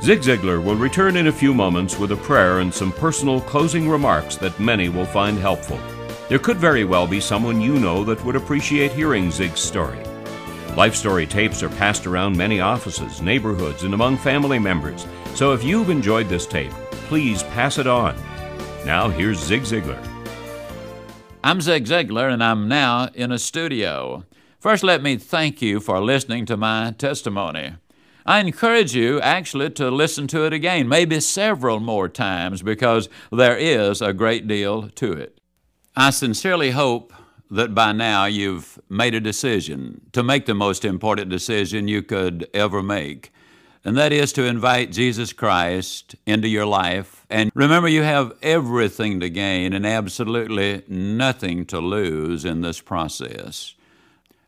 Zig Ziglar will return in a few moments with a prayer and some personal closing remarks that many will find helpful. There could very well be someone you know that would appreciate hearing Zig's story. Life Story tapes are passed around many offices, neighborhoods, and among family members, so if you've enjoyed this tape, please pass it on. Now, here's Zig Ziglar. I'm Zig Ziglar, and I'm now in a studio. First, let me thank you for listening to my testimony. I encourage you actually to listen to it again, maybe several more times, because there is a great deal to it. I sincerely hope that by now you've made a decision to make the most important decision you could ever make, and that is to invite Jesus Christ into your life. And remember, you have everything to gain and absolutely nothing to lose in this process.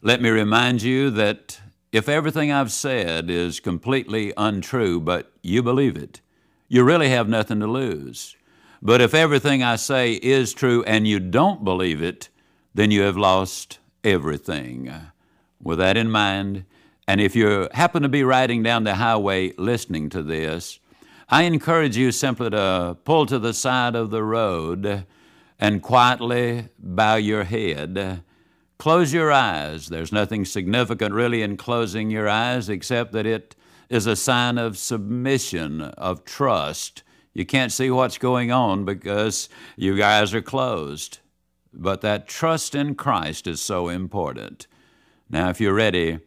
Let me remind you that if everything I've said is completely untrue, but you believe it, you really have nothing to lose. But if everything I say is true and you don't believe it, then you have lost everything. With that in mind, and if you happen to be riding down the highway listening to this, I encourage you simply to pull to the side of the road and quietly bow your head Close your eyes. There's nothing significant really in closing your eyes except that it is a sign of submission, of trust. You can't see what's going on because your eyes are closed. But that trust in Christ is so important. Now, if you're ready,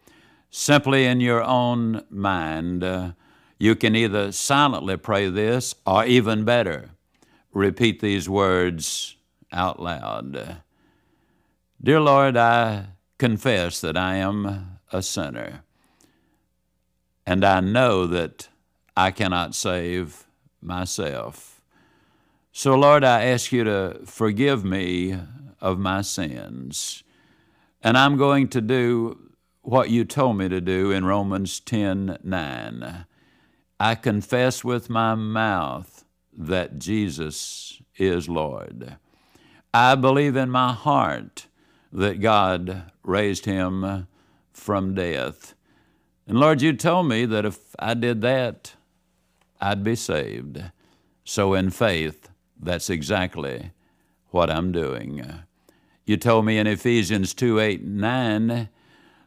simply in your own mind, uh, you can either silently pray this or even better, repeat these words out loud. Dear Lord, I confess that I am a sinner, and I know that I cannot save myself. So, Lord, I ask you to forgive me of my sins. And I'm going to do what you told me to do in Romans 10 9. I confess with my mouth that Jesus is Lord. I believe in my heart that God raised him from death. And Lord, you told me that if I did that, I'd be saved. So in faith, that's exactly what I'm doing. You told me in Ephesians 2 8 9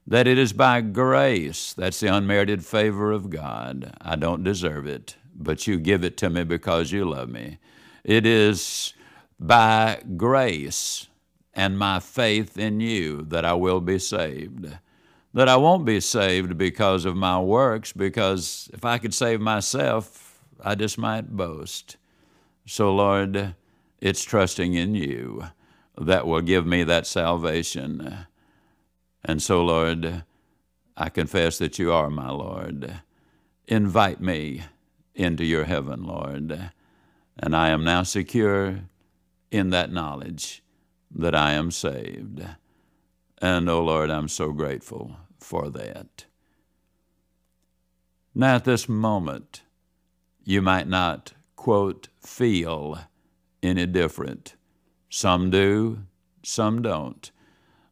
that it is by grace, that's the unmerited favor of God. I don't deserve it, but you give it to me because you love me. It is by grace and my faith in you that I will be saved. That I won't be saved because of my works, because if I could save myself, I just might boast. So, Lord, it's trusting in you that will give me that salvation. And so, Lord, I confess that you are my Lord. Invite me into your heaven, Lord. And I am now secure in that knowledge that I am saved. And, oh Lord, I'm so grateful for that. Now, at this moment, you might not, quote, feel any different. Some do, some don't.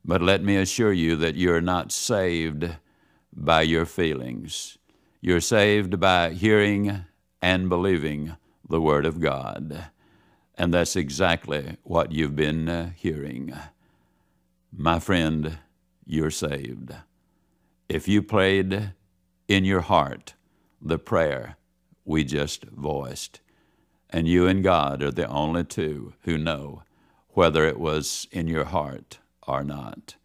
But let me assure you that you're not saved by your feelings. You're saved by hearing and believing the Word of God. And that's exactly what you've been uh, hearing. My friend, you're saved. If you prayed in your heart the prayer we just voiced, and you and God are the only two who know whether it was in your heart or not.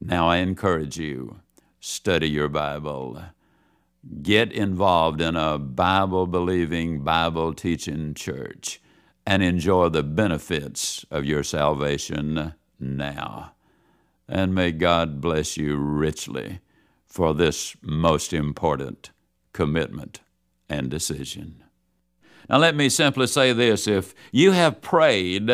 Now I encourage you, study your Bible. Get involved in a Bible believing, Bible teaching church and enjoy the benefits of your salvation now. And may God bless you richly for this most important commitment and decision. Now, let me simply say this if you have prayed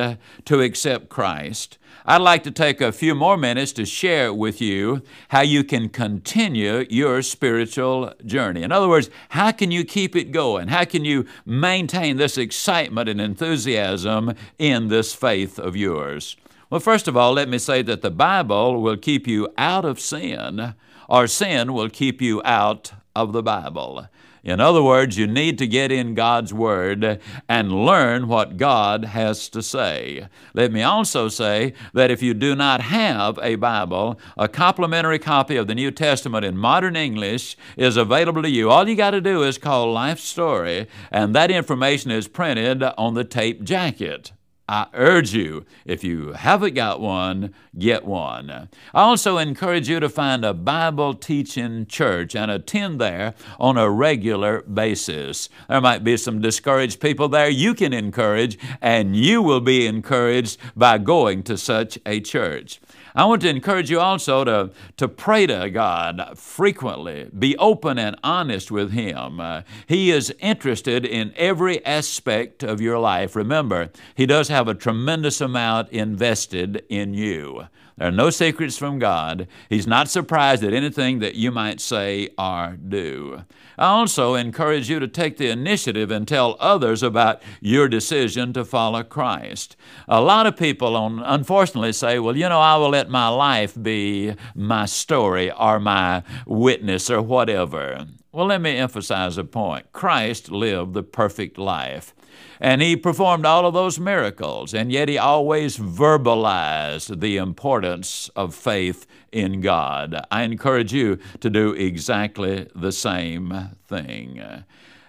to accept Christ, I'd like to take a few more minutes to share with you how you can continue your spiritual journey. In other words, how can you keep it going? How can you maintain this excitement and enthusiasm in this faith of yours? Well, first of all, let me say that the Bible will keep you out of sin, or sin will keep you out of the Bible. In other words, you need to get in God's Word and learn what God has to say. Let me also say that if you do not have a Bible, a complimentary copy of the New Testament in modern English is available to you. All you got to do is call Life Story, and that information is printed on the tape jacket. I urge you, if you haven't got one, get one. I also encourage you to find a Bible teaching church and attend there on a regular basis. There might be some discouraged people there you can encourage, and you will be encouraged by going to such a church. I want to encourage you also to, to pray to God frequently. Be open and honest with Him. Uh, he is interested in every aspect of your life. Remember, He does have a tremendous amount invested in you. There are no secrets from God. He's not surprised at anything that you might say or do. I also encourage you to take the initiative and tell others about your decision to follow Christ. A lot of people, unfortunately, say, well, you know, I will let my life be my story or my witness or whatever. Well, let me emphasize a point. Christ lived the perfect life. And he performed all of those miracles, and yet he always verbalized the importance of faith in God. I encourage you to do exactly the same thing.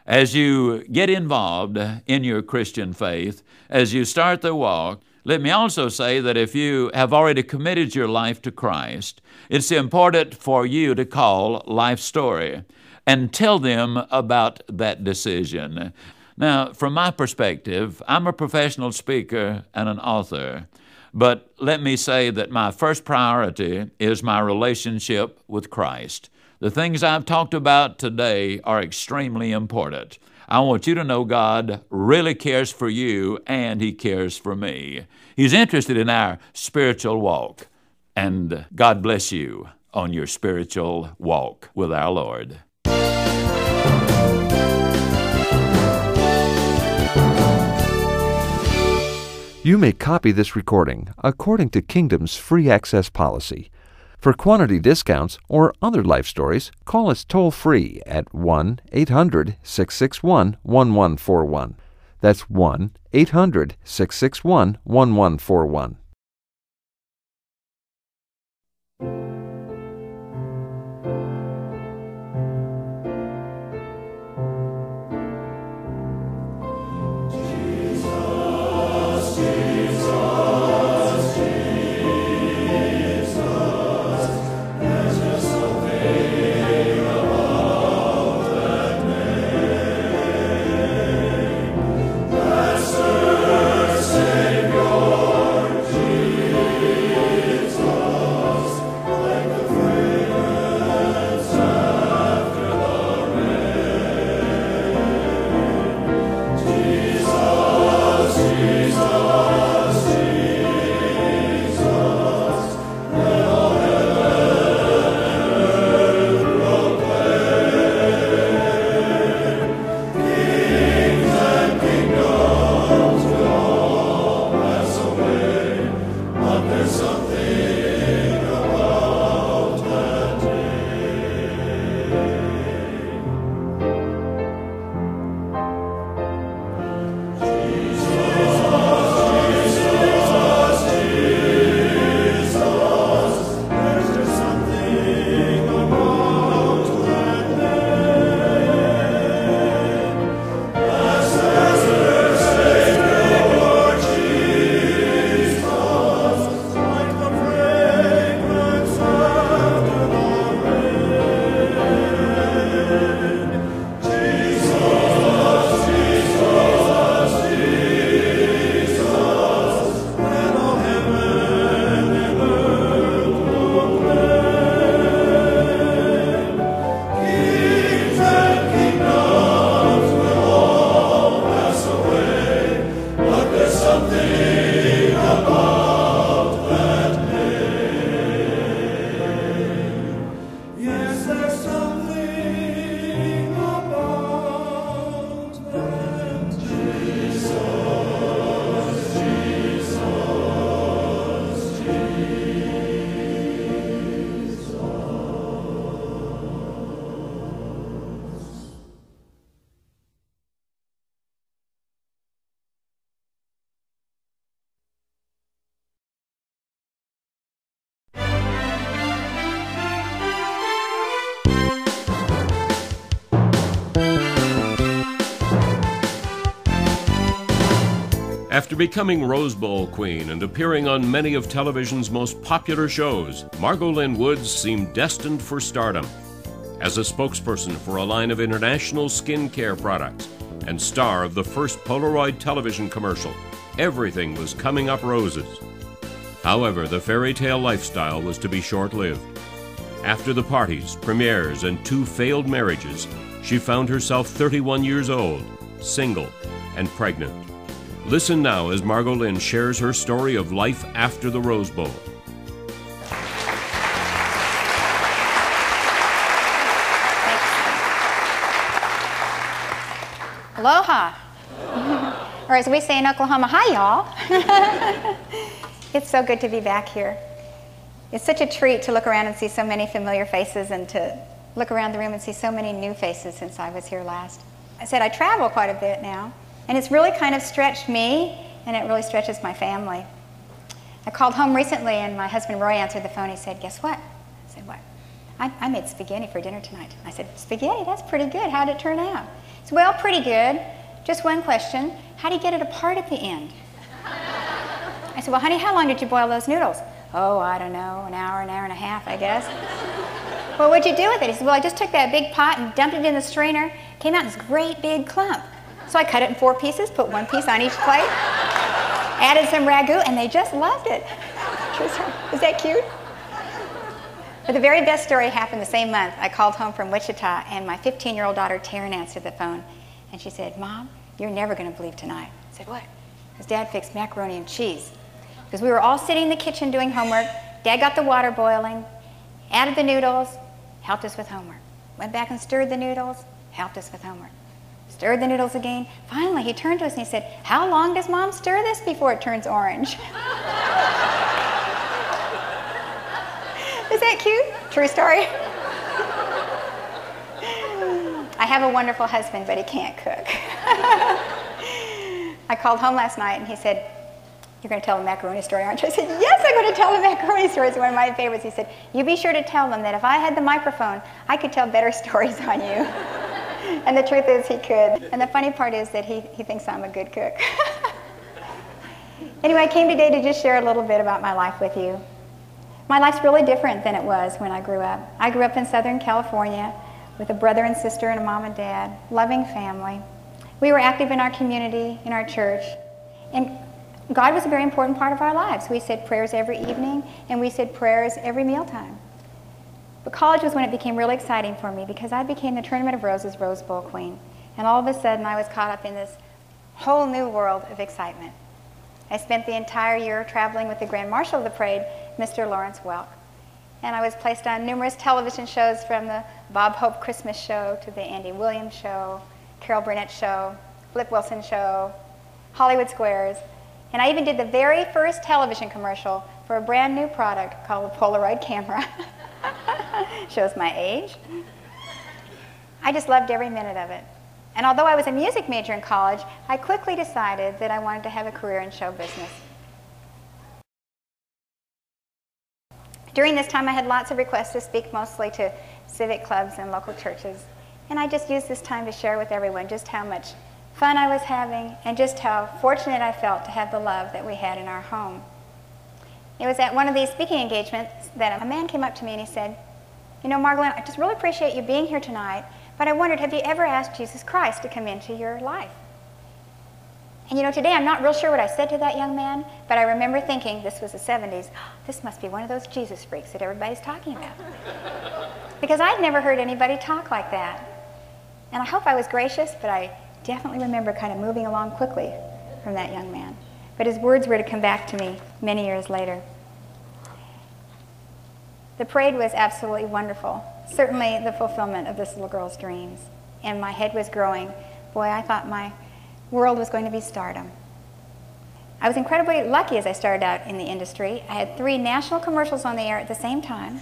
As you get involved in your Christian faith, as you start the walk, let me also say that if you have already committed your life to Christ, it's important for you to call Life Story and tell them about that decision. Now, from my perspective, I'm a professional speaker and an author. But let me say that my first priority is my relationship with Christ. The things I've talked about today are extremely important. I want you to know God really cares for you and He cares for me. He's interested in our spiritual walk. And God bless you on your spiritual walk with our Lord. You may copy this recording according to Kingdom's free access policy. For quantity discounts or other life stories, call us toll free at 1 800 661 1141. That's 1 800 661 1141. After becoming Rose Bowl queen and appearing on many of television's most popular shows, Margolyn Woods seemed destined for stardom. As a spokesperson for a line of international skincare products and star of the first Polaroid television commercial, everything was coming up roses. However, the fairy tale lifestyle was to be short lived. After the parties, premieres, and two failed marriages, she found herself 31 years old, single, and pregnant. Listen now as Margolyn shares her story of life after the Rose Bowl. Aloha. or as we say in Oklahoma, hi, y'all. it's so good to be back here. It's such a treat to look around and see so many familiar faces and to look around the room and see so many new faces since I was here last. I said I travel quite a bit now, and it's really kind of stretched me, and it really stretches my family. I called home recently, and my husband Roy answered the phone. He said, Guess what? I said, What? I, I made spaghetti for dinner tonight. I said, Spaghetti? That's pretty good. How did it turn out? He said, Well, pretty good. Just one question How do you get it apart at the end? I said, Well, honey, how long did you boil those noodles? Oh, I don't know, an hour, an hour and a half, I guess. well, what'd you do with it? He said, Well, I just took that big pot and dumped it in the strainer. Came out this great big clump. So I cut it in four pieces, put one piece on each plate, added some ragu, and they just loved it. Is that cute? But the very best story happened the same month. I called home from Wichita, and my 15 year old daughter, Taryn, answered the phone. And she said, Mom, you're never going to believe tonight. I said, What? Because Dad fixed macaroni and cheese. Because we were all sitting in the kitchen doing homework. Dad got the water boiling, added the noodles, helped us with homework. Went back and stirred the noodles, helped us with homework. Stirred the noodles again. Finally, he turned to us and he said, How long does mom stir this before it turns orange? Is that cute? True story. I have a wonderful husband, but he can't cook. I called home last night and he said, You're going to tell a macaroni story, aren't you? I said, Yes, I'm going to tell a macaroni story. It's one of my favorites. He said, You be sure to tell them that if I had the microphone, I could tell better stories on you. and the truth is, he could. And the funny part is that he, he thinks I'm a good cook. anyway, I came today to just share a little bit about my life with you. My life's really different than it was when I grew up. I grew up in Southern California with a brother and sister and a mom and dad, loving family. We were active in our community, in our church, and God was a very important part of our lives. We said prayers every evening, and we said prayers every mealtime. But college was when it became really exciting for me because I became the Tournament of Roses Rose Bowl queen. And all of a sudden, I was caught up in this whole new world of excitement. I spent the entire year traveling with the Grand Marshal of the Parade, Mr. Lawrence Welk. And I was placed on numerous television shows from the Bob Hope Christmas Show to the Andy Williams Show, Carol Burnett Show, Flip Wilson Show, Hollywood Squares. And I even did the very first television commercial for a brand new product called the Polaroid camera. Shows my age. I just loved every minute of it. And although I was a music major in college, I quickly decided that I wanted to have a career in show business. During this time, I had lots of requests to speak mostly to civic clubs and local churches. And I just used this time to share with everyone just how much fun I was having and just how fortunate I felt to have the love that we had in our home. It was at one of these speaking engagements that a man came up to me and he said, You know, Margolyn, I just really appreciate you being here tonight, but I wondered, have you ever asked Jesus Christ to come into your life? And you know, today I'm not real sure what I said to that young man, but I remember thinking, this was the 70s, this must be one of those Jesus freaks that everybody's talking about. because I'd never heard anybody talk like that. And I hope I was gracious, but I definitely remember kind of moving along quickly from that young man. But his words were to come back to me many years later. The parade was absolutely wonderful, certainly the fulfillment of this little girl's dreams. And my head was growing. Boy, I thought my world was going to be stardom. I was incredibly lucky as I started out in the industry. I had three national commercials on the air at the same time,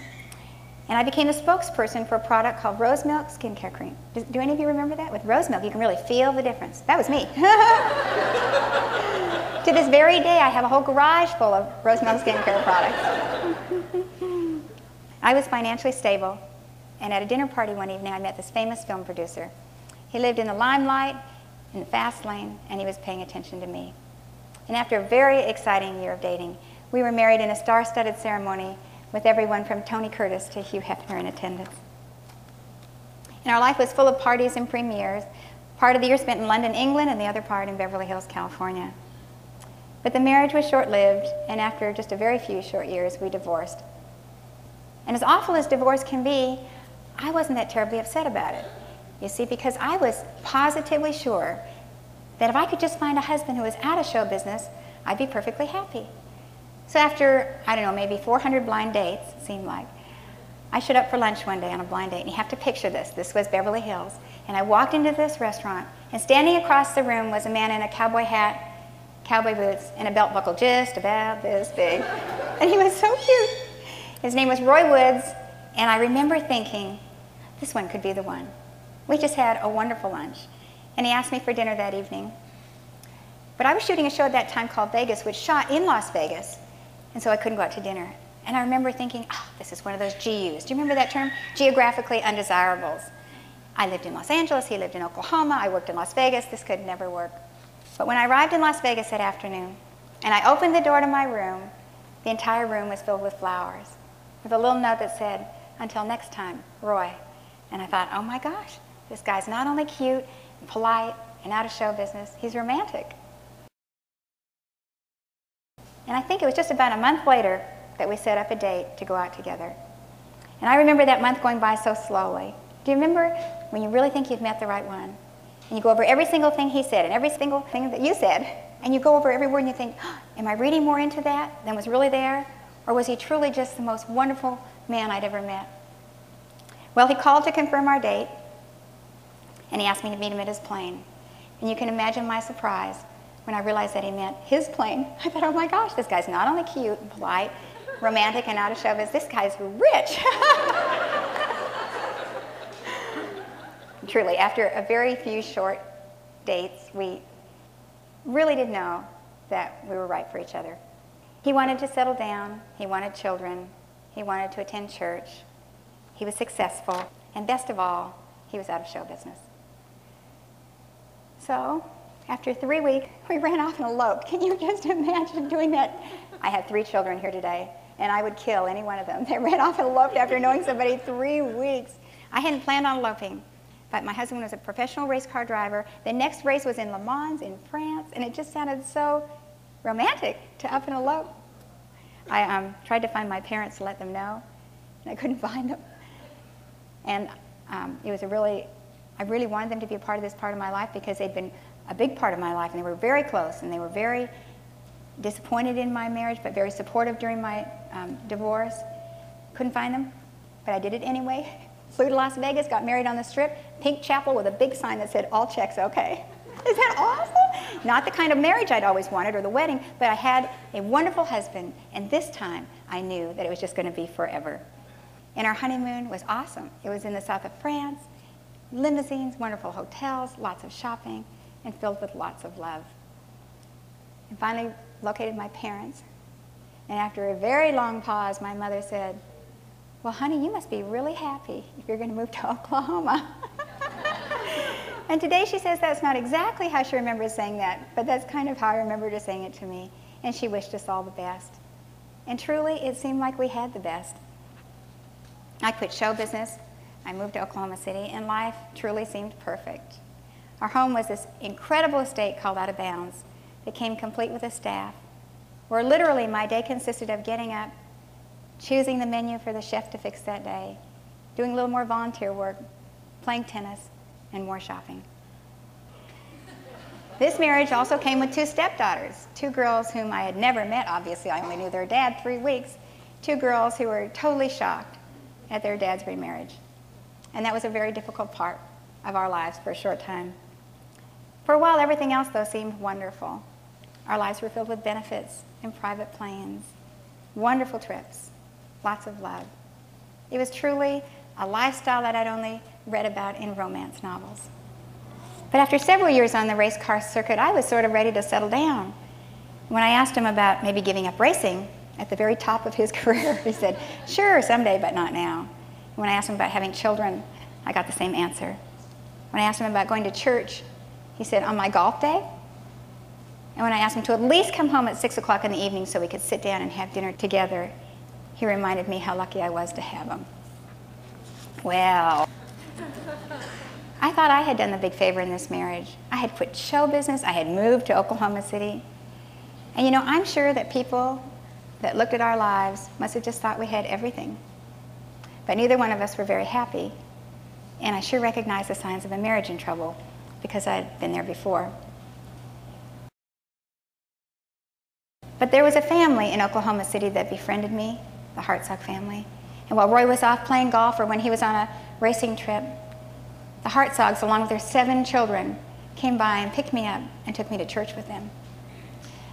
and I became a spokesperson for a product called Rose Milk Skincare Cream. Do, do any of you remember that? With rose milk, you can really feel the difference. That was me. to this very day, I have a whole garage full of Rose Milk Skincare products. I was financially stable, and at a dinner party one evening, I met this famous film producer. He lived in the limelight, in the fast lane, and he was paying attention to me. And after a very exciting year of dating, we were married in a star studded ceremony with everyone from Tony Curtis to Hugh Hefner in attendance. And our life was full of parties and premieres, part of the year spent in London, England, and the other part in Beverly Hills, California. But the marriage was short lived, and after just a very few short years, we divorced. And as awful as divorce can be, I wasn't that terribly upset about it. You see, because I was positively sure that if I could just find a husband who was out of show business, I'd be perfectly happy. So after, I don't know, maybe 400 blind dates, it seemed like, I showed up for lunch one day on a blind date, and you have to picture this. This was Beverly Hills. And I walked into this restaurant, and standing across the room was a man in a cowboy hat, cowboy boots, and a belt buckle just about this big. and he was so cute. His name was Roy Woods, and I remember thinking, this one could be the one. We just had a wonderful lunch, and he asked me for dinner that evening. But I was shooting a show at that time called Vegas, which shot in Las Vegas, and so I couldn't go out to dinner. And I remember thinking, oh, this is one of those GUs. Do you remember that term? Geographically undesirables. I lived in Los Angeles, he lived in Oklahoma, I worked in Las Vegas, this could never work. But when I arrived in Las Vegas that afternoon, and I opened the door to my room, the entire room was filled with flowers, with a little note that said, until next time, Roy. And I thought, oh my gosh, this guy's not only cute and polite and out of show business, he's romantic. And I think it was just about a month later that we set up a date to go out together. And I remember that month going by so slowly. Do you remember when you really think you've met the right one? And you go over every single thing he said and every single thing that you said, and you go over every word and you think, oh, am I reading more into that than was really there? Or was he truly just the most wonderful man I'd ever met? Well, he called to confirm our date, and he asked me to meet him at his plane. And you can imagine my surprise when I realized that he meant his plane. I thought, oh my gosh, this guy's not only cute and polite, romantic and out of show business, this guy's rich. Truly, after a very few short dates, we really did know that we were right for each other. He wanted to settle down, he wanted children, he wanted to attend church, he was successful, and best of all, he was out of show business. So, after three weeks, we ran off and eloped. Can you just imagine doing that? I have three children here today, and I would kill any one of them. They ran off and eloped after knowing somebody three weeks. I hadn't planned on eloping, but my husband was a professional race car driver. The next race was in Le Mans in France, and it just sounded so romantic to up and elope. I um, tried to find my parents to let them know, and I couldn't find them. And um, it was a really, I really wanted them to be a part of this part of my life because they'd been a big part of my life and they were very close and they were very disappointed in my marriage but very supportive during my um, divorce. Couldn't find them, but I did it anyway. Flew to Las Vegas, got married on the strip, pink chapel with a big sign that said, all checks okay. Is that awesome? Not the kind of marriage I'd always wanted or the wedding, but I had a wonderful husband, and this time I knew that it was just going to be forever. And our honeymoon was awesome. It was in the south of France, limousines, wonderful hotels, lots of shopping, and filled with lots of love. And finally located my parents. And after a very long pause, my mother said, Well, honey, you must be really happy if you're going to move to Oklahoma. and today she says that's not exactly how she remembers saying that, but that's kind of how I remember her saying it to me. And she wished us all the best. And truly, it seemed like we had the best. I quit show business. I moved to Oklahoma City, and life truly seemed perfect. Our home was this incredible estate called Out of Bounds that came complete with a staff, where literally my day consisted of getting up, choosing the menu for the chef to fix that day, doing a little more volunteer work, playing tennis, and more shopping. This marriage also came with two stepdaughters, two girls whom I had never met, obviously, I only knew their dad three weeks, two girls who were totally shocked at their dad's remarriage. And that was a very difficult part of our lives for a short time. For a while, everything else, though, seemed wonderful. Our lives were filled with benefits and private planes, wonderful trips, lots of love. It was truly a lifestyle that I'd only read about in romance novels. But after several years on the race car circuit, I was sort of ready to settle down. When I asked him about maybe giving up racing, at the very top of his career. he said, Sure, someday, but not now. When I asked him about having children, I got the same answer. When I asked him about going to church, he said, On my golf day? And when I asked him to at least come home at 6 o'clock in the evening so we could sit down and have dinner together, he reminded me how lucky I was to have him. Well, I thought I had done the big favor in this marriage. I had quit show business, I had moved to Oklahoma City. And you know, I'm sure that people that looked at our lives must have just thought we had everything. But neither one of us were very happy. And I sure recognized the signs of a marriage in trouble because I'd been there before. But there was a family in Oklahoma City that befriended me, the Hartzog family. And while Roy was off playing golf or when he was on a racing trip, the Hartzogs, along with their seven children, came by and picked me up and took me to church with them.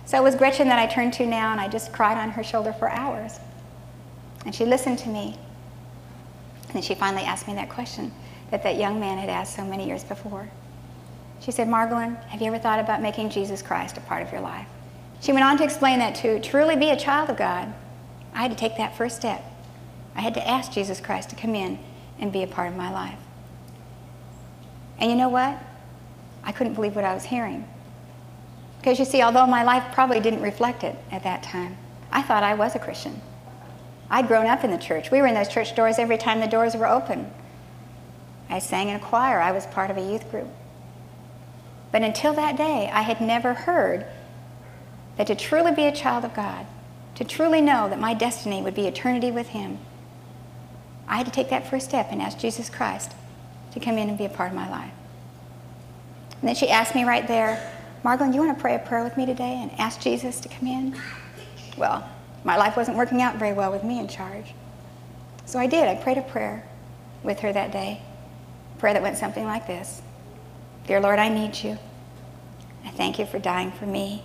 So it was Gretchen that I turned to now, and I just cried on her shoulder for hours. And she listened to me. And she finally asked me that question that that young man had asked so many years before. She said, Margolyn, have you ever thought about making Jesus Christ a part of your life? She went on to explain that to truly be a child of God, I had to take that first step. I had to ask Jesus Christ to come in and be a part of my life. And you know what? I couldn't believe what I was hearing. Because you see, although my life probably didn't reflect it at that time, I thought I was a Christian. I'd grown up in the church. We were in those church doors every time the doors were open. I sang in a choir. I was part of a youth group. But until that day, I had never heard that to truly be a child of God, to truly know that my destiny would be eternity with Him, I had to take that first step and ask Jesus Christ to come in and be a part of my life. And then she asked me right there, Margolyn, you want to pray a prayer with me today and ask Jesus to come in? Well, my life wasn't working out very well with me in charge. So I did. I prayed a prayer with her that day, a prayer that went something like this Dear Lord, I need you. I thank you for dying for me.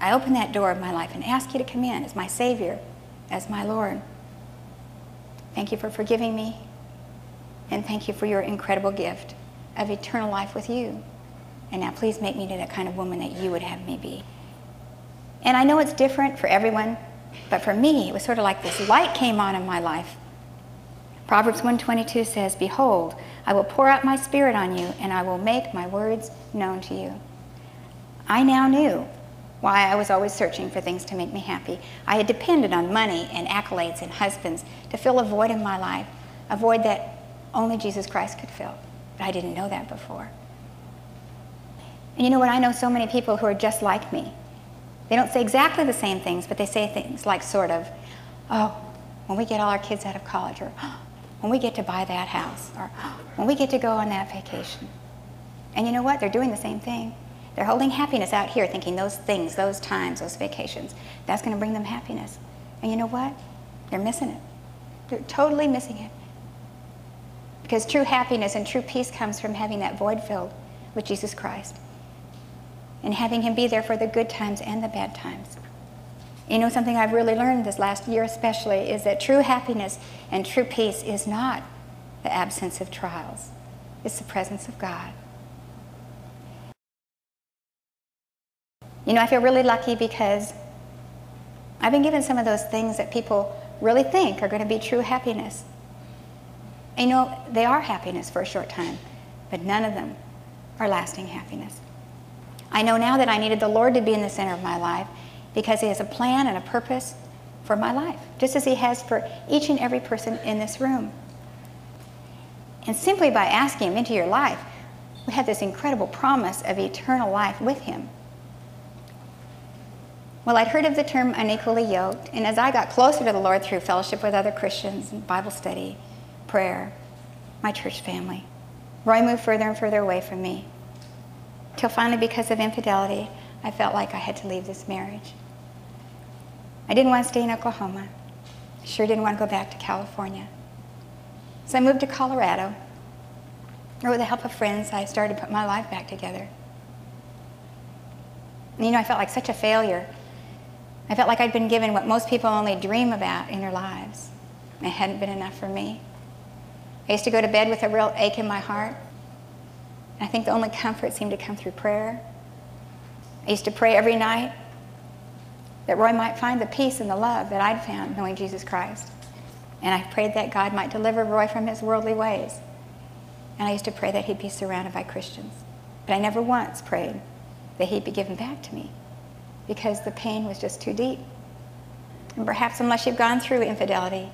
I open that door of my life and ask you to come in as my Savior, as my Lord. Thank you for forgiving me, and thank you for your incredible gift of eternal life with you. And now please make me to that kind of woman that you would have me be. And I know it's different for everyone, but for me, it was sort of like this light came on in my life. Proverbs 122 says, Behold, I will pour out my spirit on you, and I will make my words known to you. I now knew why I was always searching for things to make me happy. I had depended on money and accolades and husbands to fill a void in my life, a void that only Jesus Christ could fill. But I didn't know that before. And you know what? I know so many people who are just like me. They don't say exactly the same things, but they say things like, sort of, oh, when we get all our kids out of college, or oh, when we get to buy that house, or oh, when we get to go on that vacation. And you know what? They're doing the same thing. They're holding happiness out here, thinking those things, those times, those vacations, that's going to bring them happiness. And you know what? They're missing it. They're totally missing it. Because true happiness and true peace comes from having that void filled with Jesus Christ and having Him be there for the good times and the bad times. You know, something I've really learned this last year, especially, is that true happiness and true peace is not the absence of trials, it's the presence of God. You know, I feel really lucky because I've been given some of those things that people really think are going to be true happiness. And you know, they are happiness for a short time, but none of them are lasting happiness. I know now that I needed the Lord to be in the center of my life because He has a plan and a purpose for my life, just as He has for each and every person in this room. And simply by asking Him into your life, we have this incredible promise of eternal life with Him. Well, I'd heard of the term unequally yoked, and as I got closer to the Lord through fellowship with other Christians and Bible study, prayer, my church family. Roy moved further and further away from me. Till finally, because of infidelity, I felt like I had to leave this marriage. I didn't want to stay in Oklahoma. I sure didn't want to go back to California. So I moved to Colorado. And with the help of friends, I started to put my life back together. And you know, I felt like such a failure. I felt like I'd been given what most people only dream about in their lives. It hadn't been enough for me. I used to go to bed with a real ache in my heart. I think the only comfort seemed to come through prayer. I used to pray every night that Roy might find the peace and the love that I'd found knowing Jesus Christ. And I prayed that God might deliver Roy from his worldly ways. And I used to pray that he'd be surrounded by Christians. But I never once prayed that he'd be given back to me because the pain was just too deep. And perhaps unless you've gone through infidelity,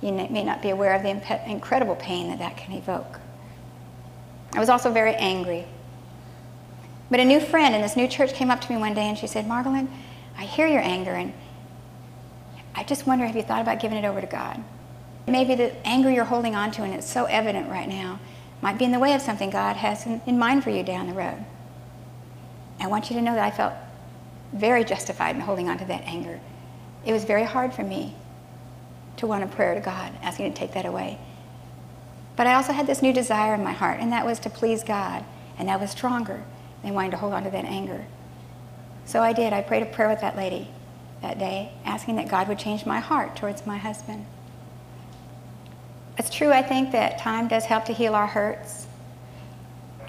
you may not be aware of the incredible pain that that can evoke. I was also very angry. But a new friend in this new church came up to me one day and she said, Margolyn, I hear your anger and I just wonder have you thought about giving it over to God? Maybe the anger you're holding on to and it's so evident right now might be in the way of something God has in, in mind for you down the road. I want you to know that I felt very justified in holding on to that anger. It was very hard for me to want a prayer to God, asking to take that away. But I also had this new desire in my heart, and that was to please God, and that was stronger than wanting to hold on to that anger. So I did. I prayed a prayer with that lady that day, asking that God would change my heart towards my husband. It's true, I think, that time does help to heal our hurts.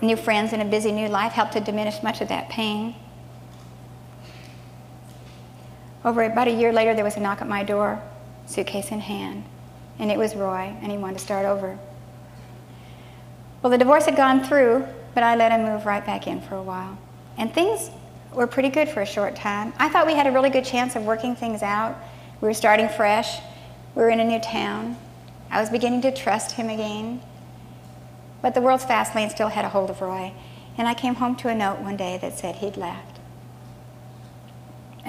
New friends and a busy new life help to diminish much of that pain. Over about a year later, there was a knock at my door, suitcase in hand, and it was Roy, and he wanted to start over. Well, the divorce had gone through, but I let him move right back in for a while. And things were pretty good for a short time. I thought we had a really good chance of working things out. We were starting fresh. We were in a new town. I was beginning to trust him again. But the world's fast lane still had a hold of Roy, and I came home to a note one day that said he'd left.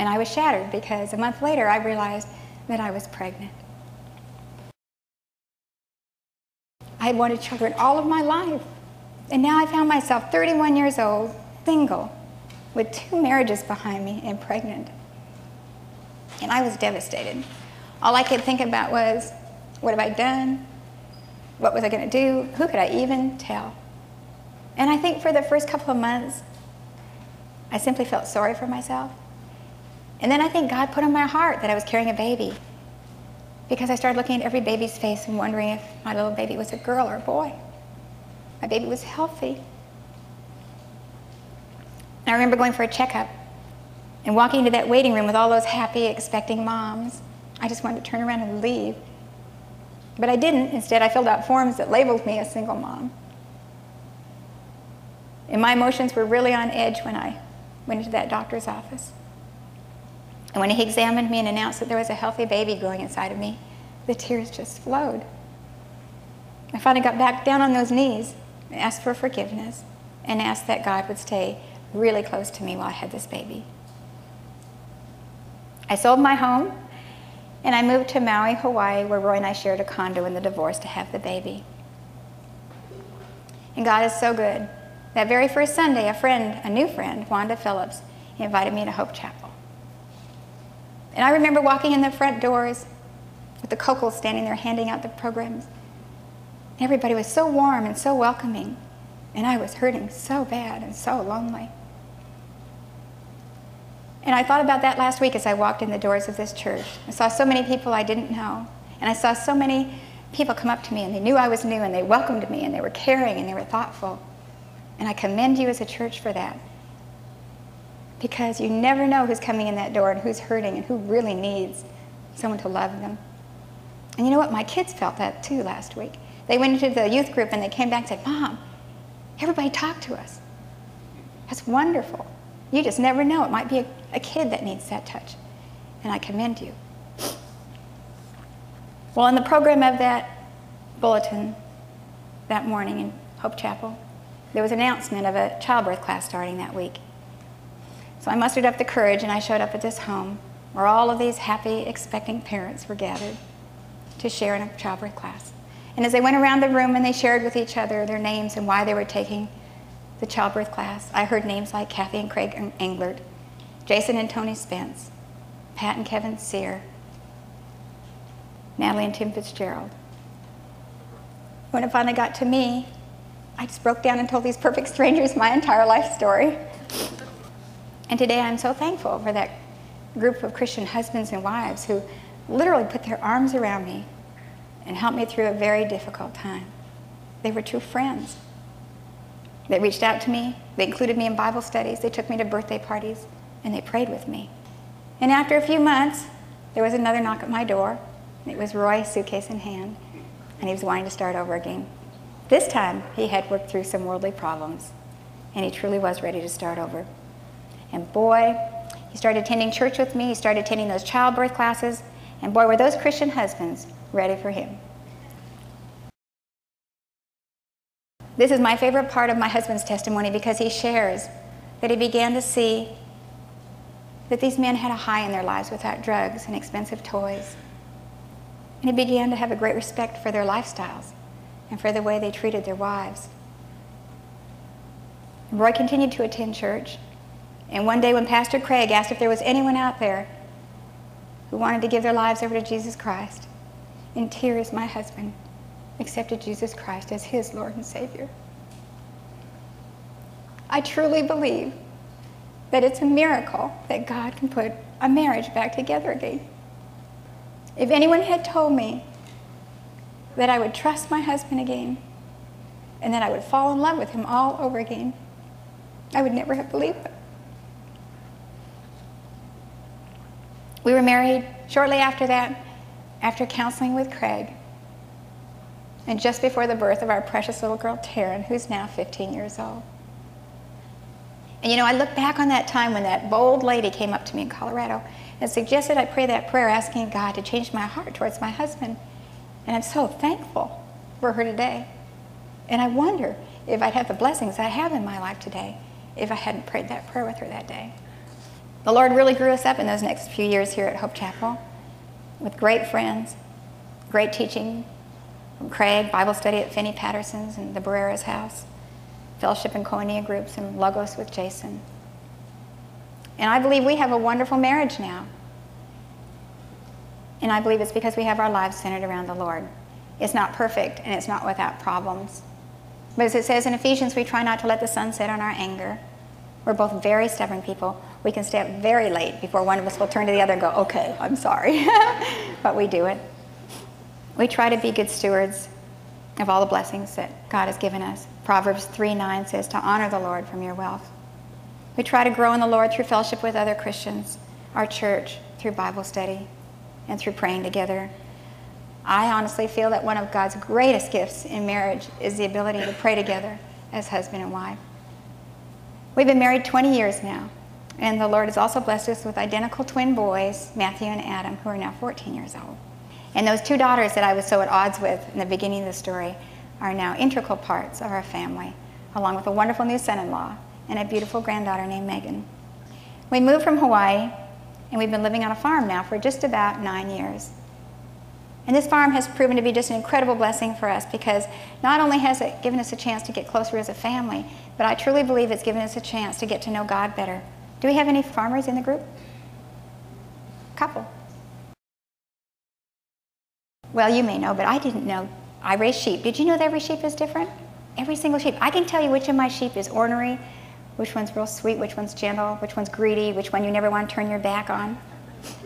And I was shattered because a month later I realized that I was pregnant. I had wanted children all of my life. And now I found myself 31 years old, single, with two marriages behind me, and pregnant. And I was devastated. All I could think about was, what have I done? What was I going to do? Who could I even tell? And I think for the first couple of months, I simply felt sorry for myself. And then I think God put on my heart that I was carrying a baby because I started looking at every baby's face and wondering if my little baby was a girl or a boy. My baby was healthy. And I remember going for a checkup and walking into that waiting room with all those happy, expecting moms. I just wanted to turn around and leave. But I didn't. Instead, I filled out forms that labeled me a single mom. And my emotions were really on edge when I went into that doctor's office. And when he examined me and announced that there was a healthy baby growing inside of me, the tears just flowed. I finally got back down on those knees and asked for forgiveness and asked that God would stay really close to me while I had this baby. I sold my home and I moved to Maui, Hawaii, where Roy and I shared a condo in the divorce to have the baby. And God is so good. That very first Sunday, a friend, a new friend, Wanda Phillips, invited me to Hope Chapel. And I remember walking in the front doors with the Cocals standing there handing out the programs. Everybody was so warm and so welcoming, and I was hurting so bad and so lonely. And I thought about that last week as I walked in the doors of this church. I saw so many people I didn't know, and I saw so many people come up to me and they knew I was new and they welcomed me and they were caring and they were thoughtful. And I commend you as a church for that because you never know who's coming in that door and who's hurting and who really needs someone to love them. And you know what? My kids felt that too last week. They went into the youth group and they came back and said, Mom, everybody talked to us. That's wonderful. You just never know. It might be a, a kid that needs that touch. And I commend you. Well, in the program of that bulletin that morning in Hope Chapel, there was an announcement of a childbirth class starting that week. So I mustered up the courage and I showed up at this home where all of these happy, expecting parents were gathered to share in a childbirth class. And as they went around the room and they shared with each other their names and why they were taking the childbirth class, I heard names like Kathy and Craig Englert, Jason and Tony Spence, Pat and Kevin Sear, Natalie and Tim Fitzgerald. When it finally got to me, I just broke down and told these perfect strangers my entire life story. And today I'm so thankful for that group of Christian husbands and wives who literally put their arms around me and helped me through a very difficult time. They were true friends. They reached out to me, they included me in Bible studies, they took me to birthday parties, and they prayed with me. And after a few months, there was another knock at my door. It was Roy, suitcase in hand, and he was wanting to start over again. This time, he had worked through some worldly problems, and he truly was ready to start over. And boy, he started attending church with me. He started attending those childbirth classes. And boy, were those Christian husbands ready for him. This is my favorite part of my husband's testimony because he shares that he began to see that these men had a high in their lives without drugs and expensive toys. And he began to have a great respect for their lifestyles and for the way they treated their wives. Roy continued to attend church. And one day, when Pastor Craig asked if there was anyone out there who wanted to give their lives over to Jesus Christ, in tears, my husband accepted Jesus Christ as his Lord and Savior. I truly believe that it's a miracle that God can put a marriage back together again. If anyone had told me that I would trust my husband again and that I would fall in love with him all over again, I would never have believed it. We were married shortly after that, after counseling with Craig, and just before the birth of our precious little girl, Taryn, who's now 15 years old. And you know, I look back on that time when that bold lady came up to me in Colorado and suggested I pray that prayer asking God to change my heart towards my husband. And I'm so thankful for her today. And I wonder if I'd have the blessings I have in my life today if I hadn't prayed that prayer with her that day. The Lord really grew us up in those next few years here at Hope Chapel with great friends, great teaching from Craig, Bible study at Finney Patterson's and the Barrera's house fellowship and koinonia groups and Logos with Jason. And I believe we have a wonderful marriage now. And I believe it's because we have our lives centered around the Lord. It's not perfect and it's not without problems. But as it says in Ephesians, we try not to let the sun set on our anger. We're both very stubborn people. We can stay up very late before one of us will turn to the other and go, okay, I'm sorry. but we do it. We try to be good stewards of all the blessings that God has given us. Proverbs 3 9 says to honor the Lord from your wealth. We try to grow in the Lord through fellowship with other Christians, our church, through Bible study, and through praying together. I honestly feel that one of God's greatest gifts in marriage is the ability to pray together as husband and wife. We've been married 20 years now, and the Lord has also blessed us with identical twin boys, Matthew and Adam, who are now 14 years old. And those two daughters that I was so at odds with in the beginning of the story are now integral parts of our family, along with a wonderful new son in law and a beautiful granddaughter named Megan. We moved from Hawaii, and we've been living on a farm now for just about nine years. And this farm has proven to be just an incredible blessing for us because not only has it given us a chance to get closer as a family, but I truly believe it's given us a chance to get to know God better. Do we have any farmers in the group? Couple. Well, you may know, but I didn't know. I raise sheep. Did you know that every sheep is different? Every single sheep. I can tell you which of my sheep is ornery, which one's real sweet, which one's gentle, which one's greedy, which one you never want to turn your back on.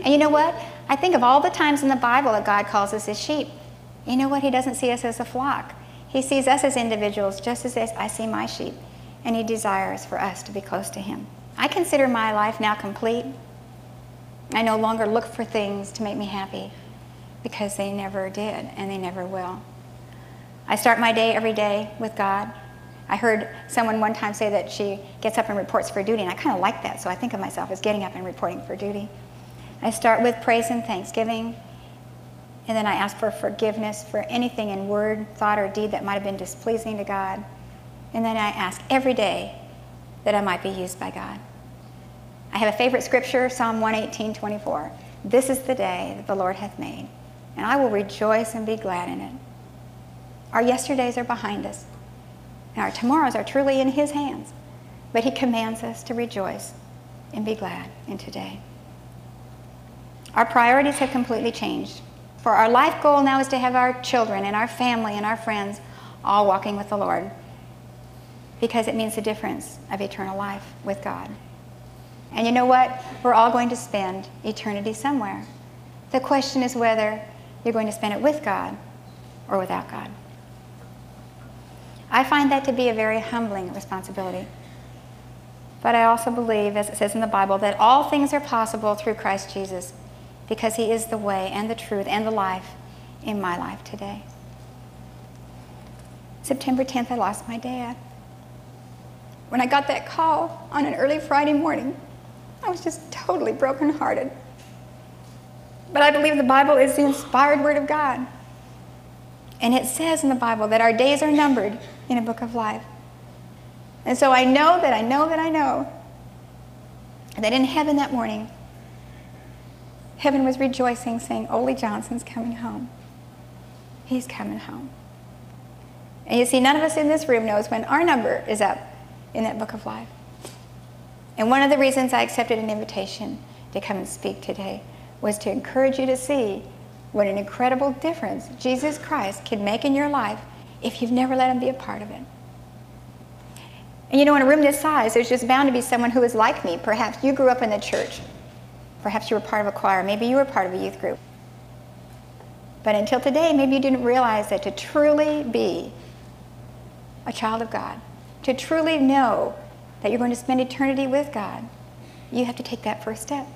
And you know what? I think of all the times in the Bible that God calls us his sheep. You know what? He doesn't see us as a flock. He sees us as individuals, just as I see my sheep. And he desires for us to be close to him. I consider my life now complete. I no longer look for things to make me happy because they never did and they never will. I start my day every day with God. I heard someone one time say that she gets up and reports for duty, and I kind of like that, so I think of myself as getting up and reporting for duty. I start with praise and thanksgiving, and then I ask for forgiveness for anything in word, thought, or deed that might have been displeasing to God. And then I ask every day that I might be used by God. I have a favorite scripture, Psalm 118, 24. This is the day that the Lord hath made and I will rejoice and be glad in it. Our yesterdays are behind us, and our tomorrows are truly in His hands, but He commands us to rejoice and be glad in today. Our priorities have completely changed. For our life goal now is to have our children and our family and our friends all walking with the Lord because it means the difference of eternal life with God. And you know what? We're all going to spend eternity somewhere. The question is whether you're going to spend it with God or without God. I find that to be a very humbling responsibility. But I also believe, as it says in the Bible, that all things are possible through Christ Jesus because he is the way and the truth and the life in my life today. September 10th, I lost my dad. When I got that call on an early Friday morning I was just totally brokenhearted. But I believe the Bible is the inspired Word of God. And it says in the Bible that our days are numbered in a book of life. And so I know that I know that I know that in heaven that morning, heaven was rejoicing, saying, Ole Johnson's coming home. He's coming home. And you see, none of us in this room knows when our number is up in that book of life. And one of the reasons I accepted an invitation to come and speak today was to encourage you to see what an incredible difference Jesus Christ can make in your life if you've never let him be a part of it. And you know, in a room this size, there's just bound to be someone who is like me. Perhaps you grew up in the church. Perhaps you were part of a choir. Maybe you were part of a youth group. But until today, maybe you didn't realize that to truly be a child of God, to truly know that you're going to spend eternity with God, you have to take that first step.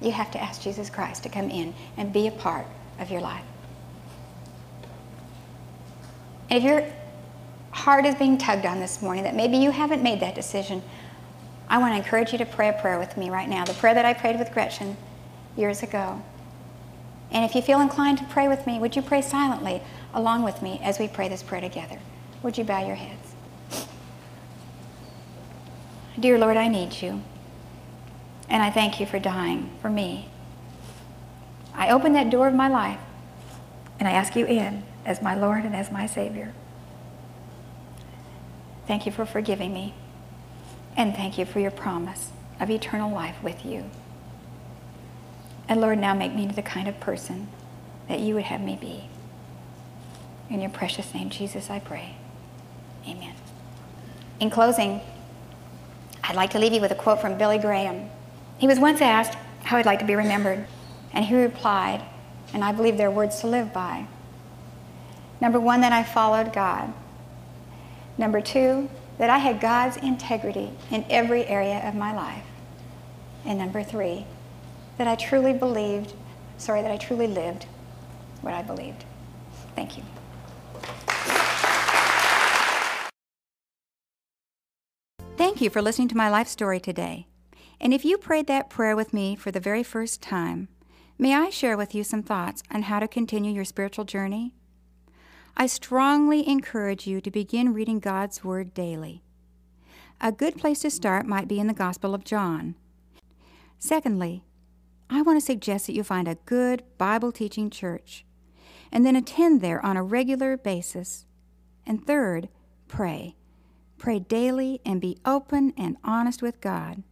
You have to ask Jesus Christ to come in and be a part of your life. And if your heart is being tugged on this morning, that maybe you haven't made that decision, I want to encourage you to pray a prayer with me right now. The prayer that I prayed with Gretchen years ago. And if you feel inclined to pray with me, would you pray silently along with me as we pray this prayer together? Would you bow your heads? Dear Lord, I need you. And I thank you for dying for me. I open that door of my life and I ask you in as my Lord and as my Savior. Thank you for forgiving me. And thank you for your promise of eternal life with you. And Lord, now make me the kind of person that you would have me be. In your precious name, Jesus, I pray. Amen. In closing, I'd like to leave you with a quote from Billy Graham. He was once asked how he'd like to be remembered, and he replied, and I believe they're words to live by. Number one, that I followed God. Number two, that I had God's integrity in every area of my life. And number three, that I truly believed, sorry, that I truly lived what I believed. Thank you. Thank you for listening to my life story today. And if you prayed that prayer with me for the very first time, may I share with you some thoughts on how to continue your spiritual journey? I strongly encourage you to begin reading God's Word daily. A good place to start might be in the Gospel of John. Secondly, I want to suggest that you find a good Bible teaching church and then attend there on a regular basis. And third, pray. Pray daily and be open and honest with God.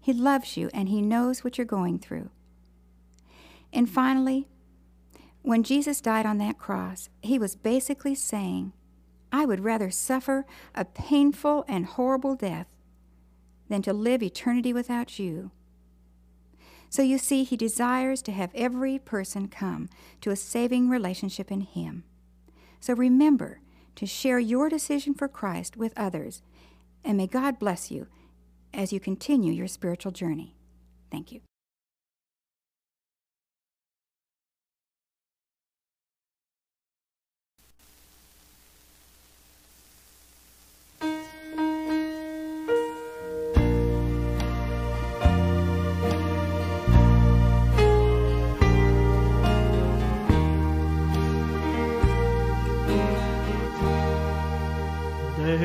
He loves you and He knows what you're going through. And finally, when Jesus died on that cross, He was basically saying, I would rather suffer a painful and horrible death than to live eternity without you. So you see, He desires to have every person come to a saving relationship in Him. So remember, to share your decision for Christ with others. And may God bless you as you continue your spiritual journey. Thank you.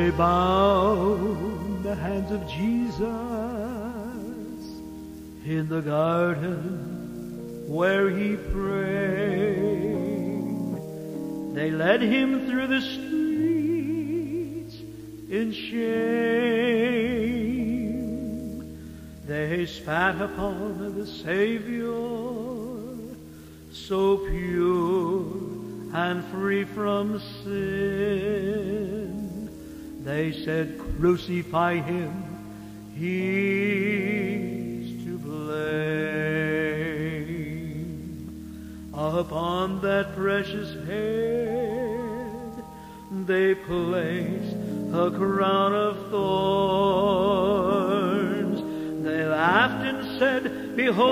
They bound the hands of Jesus in the garden where he prayed. They led him through the streets in shame. They spat upon the Savior, so pure and free from sin. They said, Crucify him, he's to blame. Upon that precious head they placed a crown of thorns. They laughed and said, Behold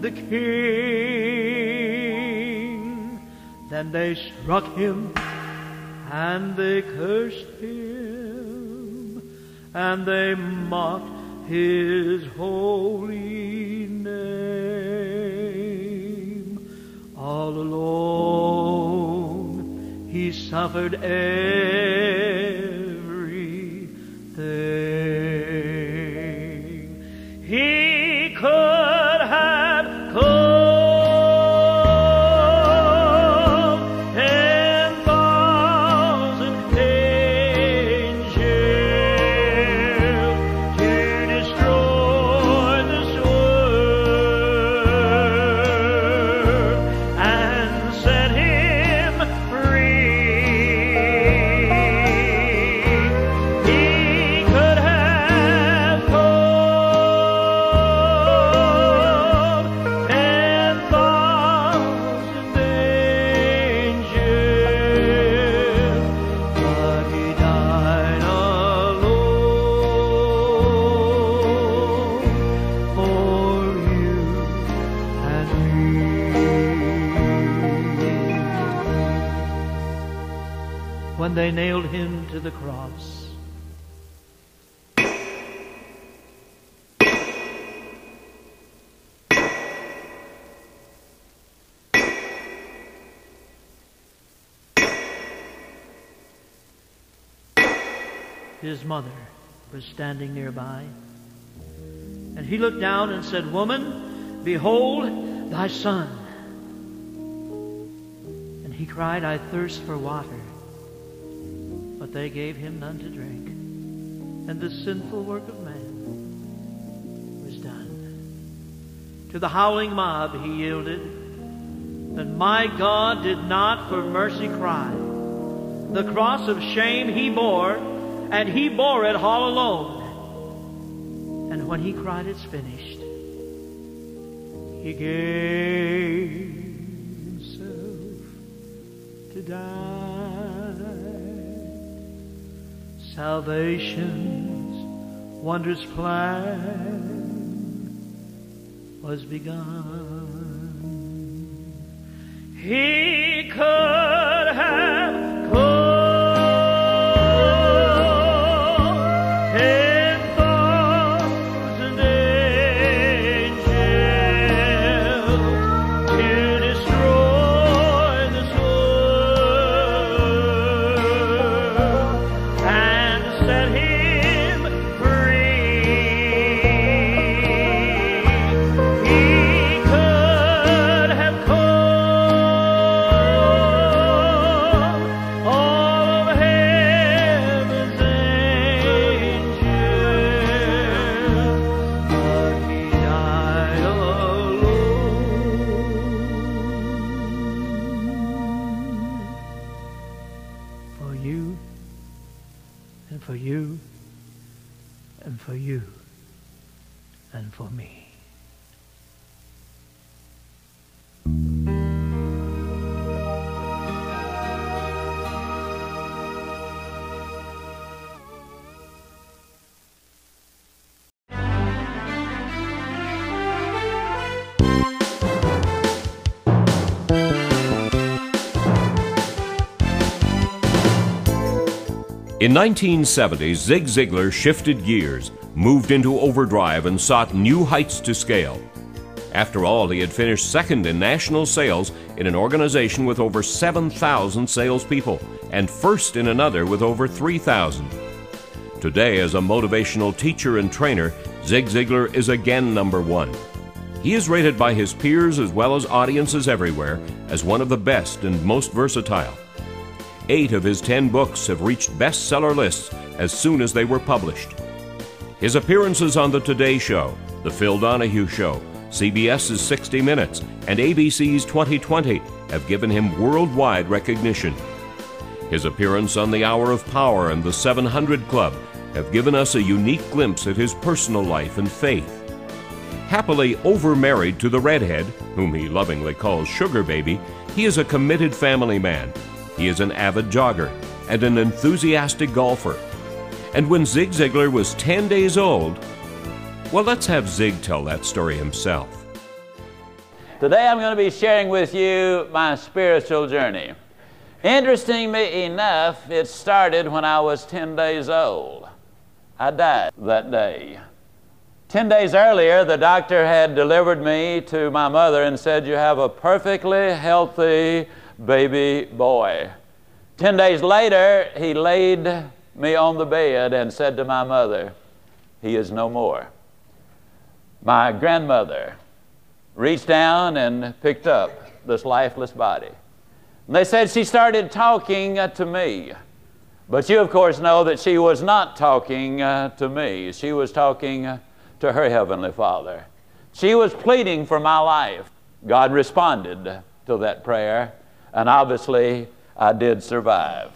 the King. Then they struck him and they cursed him and they mocked his holy name. All alone he suffered everything. Mother was standing nearby. And he looked down and said, Woman, behold thy son. And he cried, I thirst for water. But they gave him none to drink. And the sinful work of man was done. To the howling mob he yielded. And my God did not for mercy cry. The cross of shame he bore, and he bore it all alone. And when he cried, It's finished, he gave himself to die. Salvation's wondrous plan was begun. He could 1970s, Zig Ziglar shifted gears, moved into overdrive, and sought new heights to scale. After all, he had finished second in national sales in an organization with over 7,000 salespeople and first in another with over 3,000. Today, as a motivational teacher and trainer, Zig Ziglar is again number one. He is rated by his peers as well as audiences everywhere as one of the best and most versatile. Eight of his ten books have reached bestseller lists as soon as they were published. His appearances on The Today Show, The Phil Donahue Show, CBS's 60 Minutes, and ABC's 2020 have given him worldwide recognition. His appearance on The Hour of Power and The 700 Club have given us a unique glimpse at his personal life and faith. Happily over-married to the redhead, whom he lovingly calls Sugar Baby, he is a committed family man. He is an avid jogger and an enthusiastic golfer. And when Zig Ziglar was 10 days old, well, let's have Zig tell that story himself. Today I'm going to be sharing with you my spiritual journey. Interestingly enough, it started when I was 10 days old. I died that day. Ten days earlier, the doctor had delivered me to my mother and said, You have a perfectly healthy baby boy. Ten days later, he laid me on the bed and said to my mother, He is no more. My grandmother reached down and picked up this lifeless body. And they said she started talking uh, to me. But you, of course, know that she was not talking uh, to me. She was talking uh, to her Heavenly Father. She was pleading for my life. God responded to that prayer, and obviously I did survive.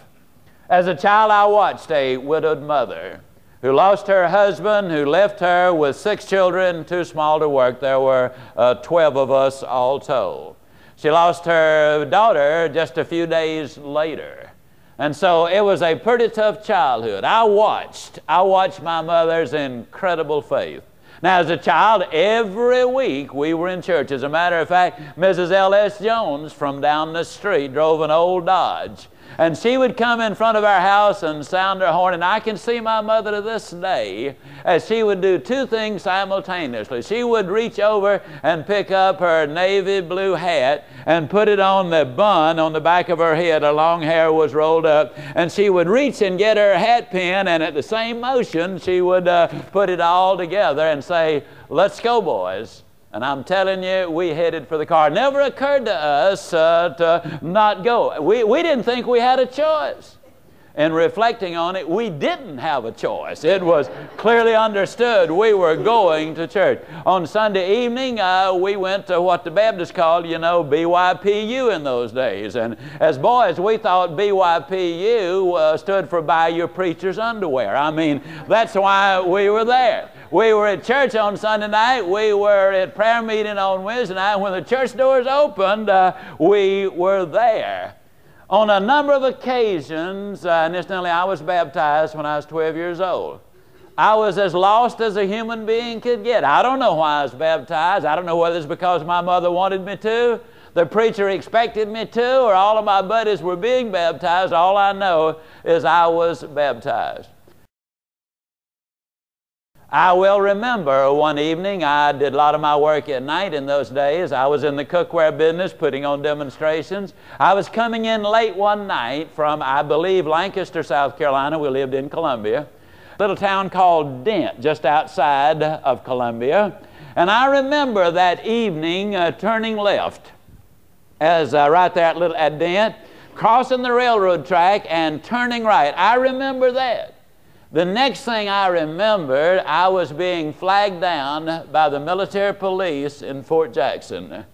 As a child, I watched a widowed mother who lost her husband, who left her with six children, too small to work. There were uh, 12 of us all told. She lost her daughter just a few days later. And so it was a pretty tough childhood. I watched, I watched my mother's incredible faith. Now, as a child, every week we were in church. As a matter of fact, Mrs. L.S. Jones from down the street drove an old Dodge. And she would come in front of our house and sound her horn. And I can see my mother to this day as she would do two things simultaneously. She would reach over and pick up her navy blue hat and put it on the bun on the back of her head. Her long hair was rolled up. And she would reach and get her hat pin. And at the same motion, she would uh, put it all together and say, Let's go, boys. And I'm telling you, we headed for the car. Never occurred to us uh, to not go. We, we didn't think we had a choice. And reflecting on it, we didn't have a choice. It was clearly understood we were going to church. On Sunday evening, uh, we went to what the Baptists called, you know, BYPU in those days. And as boys, we thought BYPU uh, stood for Buy Your Preacher's Underwear. I mean, that's why we were there. We were at church on Sunday night. We were at prayer meeting on Wednesday night. When the church doors opened, uh, we were there. On a number of occasions, uh, and incidentally, I was baptized when I was 12 years old. I was as lost as a human being could get. I don't know why I was baptized. I don't know whether it's because my mother wanted me to, the preacher expected me to, or all of my buddies were being baptized. All I know is I was baptized. I will remember one evening, I did a lot of my work at night in those days. I was in the cookware business putting on demonstrations. I was coming in late one night from, I believe, Lancaster, South Carolina. We lived in Columbia. Little town called Dent, just outside of Columbia. And I remember that evening uh, turning left as uh, right there at, little, at Dent, crossing the railroad track and turning right. I remember that. The next thing I remembered, I was being flagged down by the military police in Fort Jackson.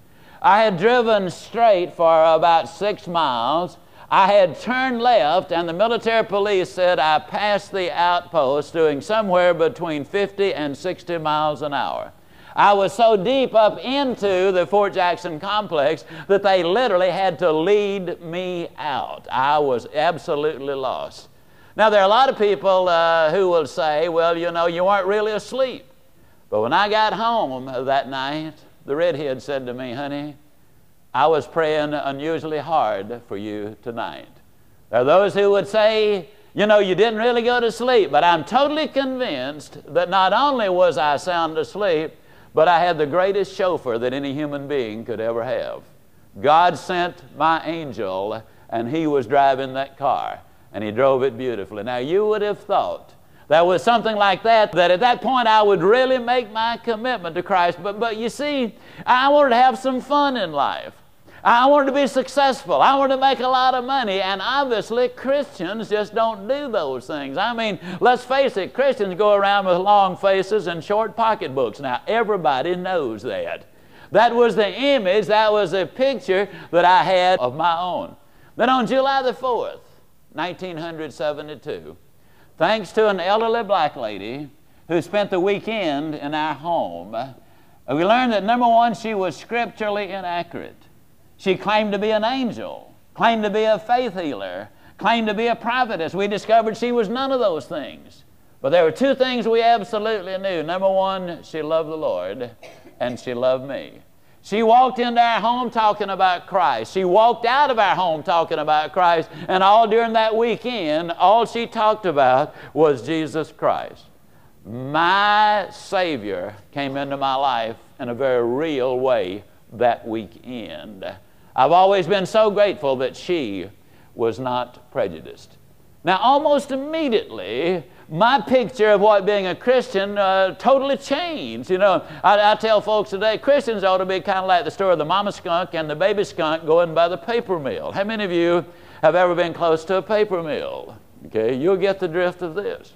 I had driven straight for about six miles. I had turned left, and the military police said I passed the outpost doing somewhere between 50 and 60 miles an hour. I was so deep up into the Fort Jackson complex that they literally had to lead me out. I was absolutely lost. Now, there are a lot of people uh, who will say, well, you know, you weren't really asleep. But when I got home that night, the redhead said to me, honey, I was praying unusually hard for you tonight. There are those who would say, you know, you didn't really go to sleep, but I'm totally convinced that not only was I sound asleep, but I had the greatest chauffeur that any human being could ever have. God sent my angel, and he was driving that car and he drove it beautifully. Now, you would have thought that was something like that, that at that point I would really make my commitment to Christ. But, but you see, I wanted to have some fun in life. I wanted to be successful. I wanted to make a lot of money. And obviously, Christians just don't do those things. I mean, let's face it, Christians go around with long faces and short pocketbooks. Now, everybody knows that. That was the image, that was the picture that I had of my own. Then on July the 4th, 1972, thanks to an elderly black lady who spent the weekend in our home, we learned that number one, she was scripturally inaccurate. She claimed to be an angel, claimed to be a faith healer, claimed to be a prophetess. We discovered she was none of those things. But there were two things we absolutely knew. Number one, she loved the Lord, and she loved me. She walked into our home talking about Christ. She walked out of our home talking about Christ. And all during that weekend, all she talked about was Jesus Christ. my Savior came into my life in a very real way that weekend. I've always been so grateful that she was not prejudiced. Now, almost immediately, my picture of what being a Christian uh, totally changed. You know, I, I, tell folks today Christians ought to be kind of like the story of the mama skunk and the baby skunk going by the paper mill. How many of you have ever been close to a paper mill? Okay, you'll get the drift of this.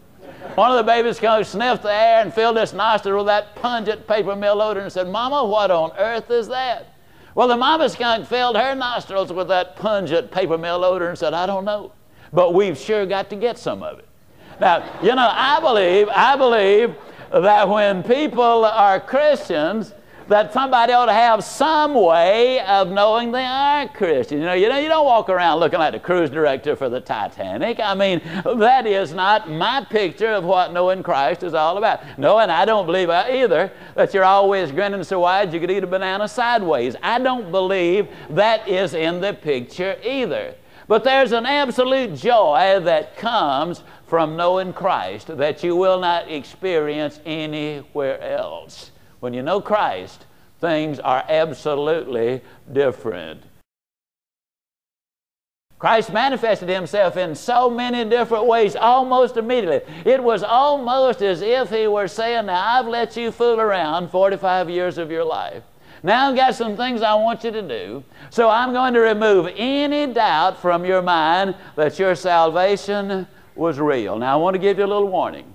One of the baby skunks sniffed the air and filled his nostril with that pungent paper mill odor and said, Mama, what on earth is that? Well, the mama skunk filled her nostrils with that pungent paper mill odor and said, I don't know, but we've sure got to get some of it. Now, you know, I believe, I believe that when people are Christians, that somebody ought to have some way of knowing they are Christian. You know, you know, you don't walk around looking like the cruise director for the Titanic. I mean, that is not my picture of what knowing Christ is all about. No, and I don't believe either that you're always grinning so wide you could eat a banana sideways. I don't believe that is in the picture either. But there's an absolute joy that comes from knowing Christ that you will not experience anywhere else. When you know Christ, things are absolutely different. Christ manifested himself in so many different ways almost immediately. It was almost as if he were saying, Now I've let you fool around 45 years of your life. Now I've got some things I want you to do. So I'm going to remove any doubt from your mind that your salvation was real. Now, I want to give you a little warning.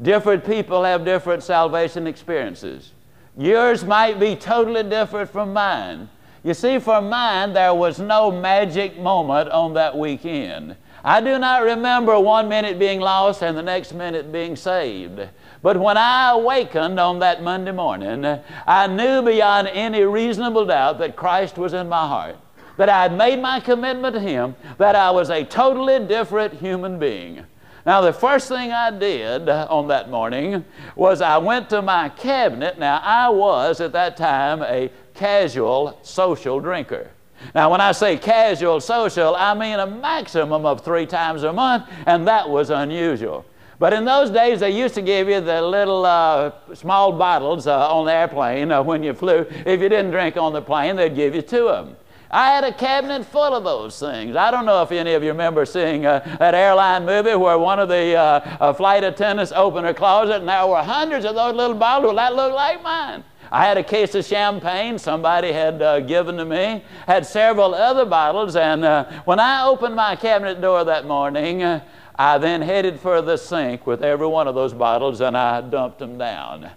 Different people have different salvation experiences. Yours might be totally different from mine. You see, for mine, there was no magic moment on that weekend. I do not remember one minute being lost and the next minute being saved. But when I awakened on that Monday morning, I knew beyond any reasonable doubt that Christ was in my heart that I had made my commitment to Him, that I was a totally different human being. Now, the first thing I did on that morning was I went to my cabinet. Now, I was at that time a casual social drinker. Now, when I say casual social, I mean a maximum of three times a month, and that was unusual. But in those days, they used to give you the little uh, small bottles uh, on the airplane uh, when you flew. If you didn't drink on the plane, they'd give you two of them. I had a cabinet full of those things. I don't know if any of you remember seeing uh, that airline movie where one of the uh, uh, flight attendants opened her closet and there were hundreds of those little bottles that looked like mine. I had a case of champagne somebody had uh, given to me, had several other bottles, and uh, when I opened my cabinet door that morning, uh, I then headed for the sink with every one of those bottles and I dumped them down.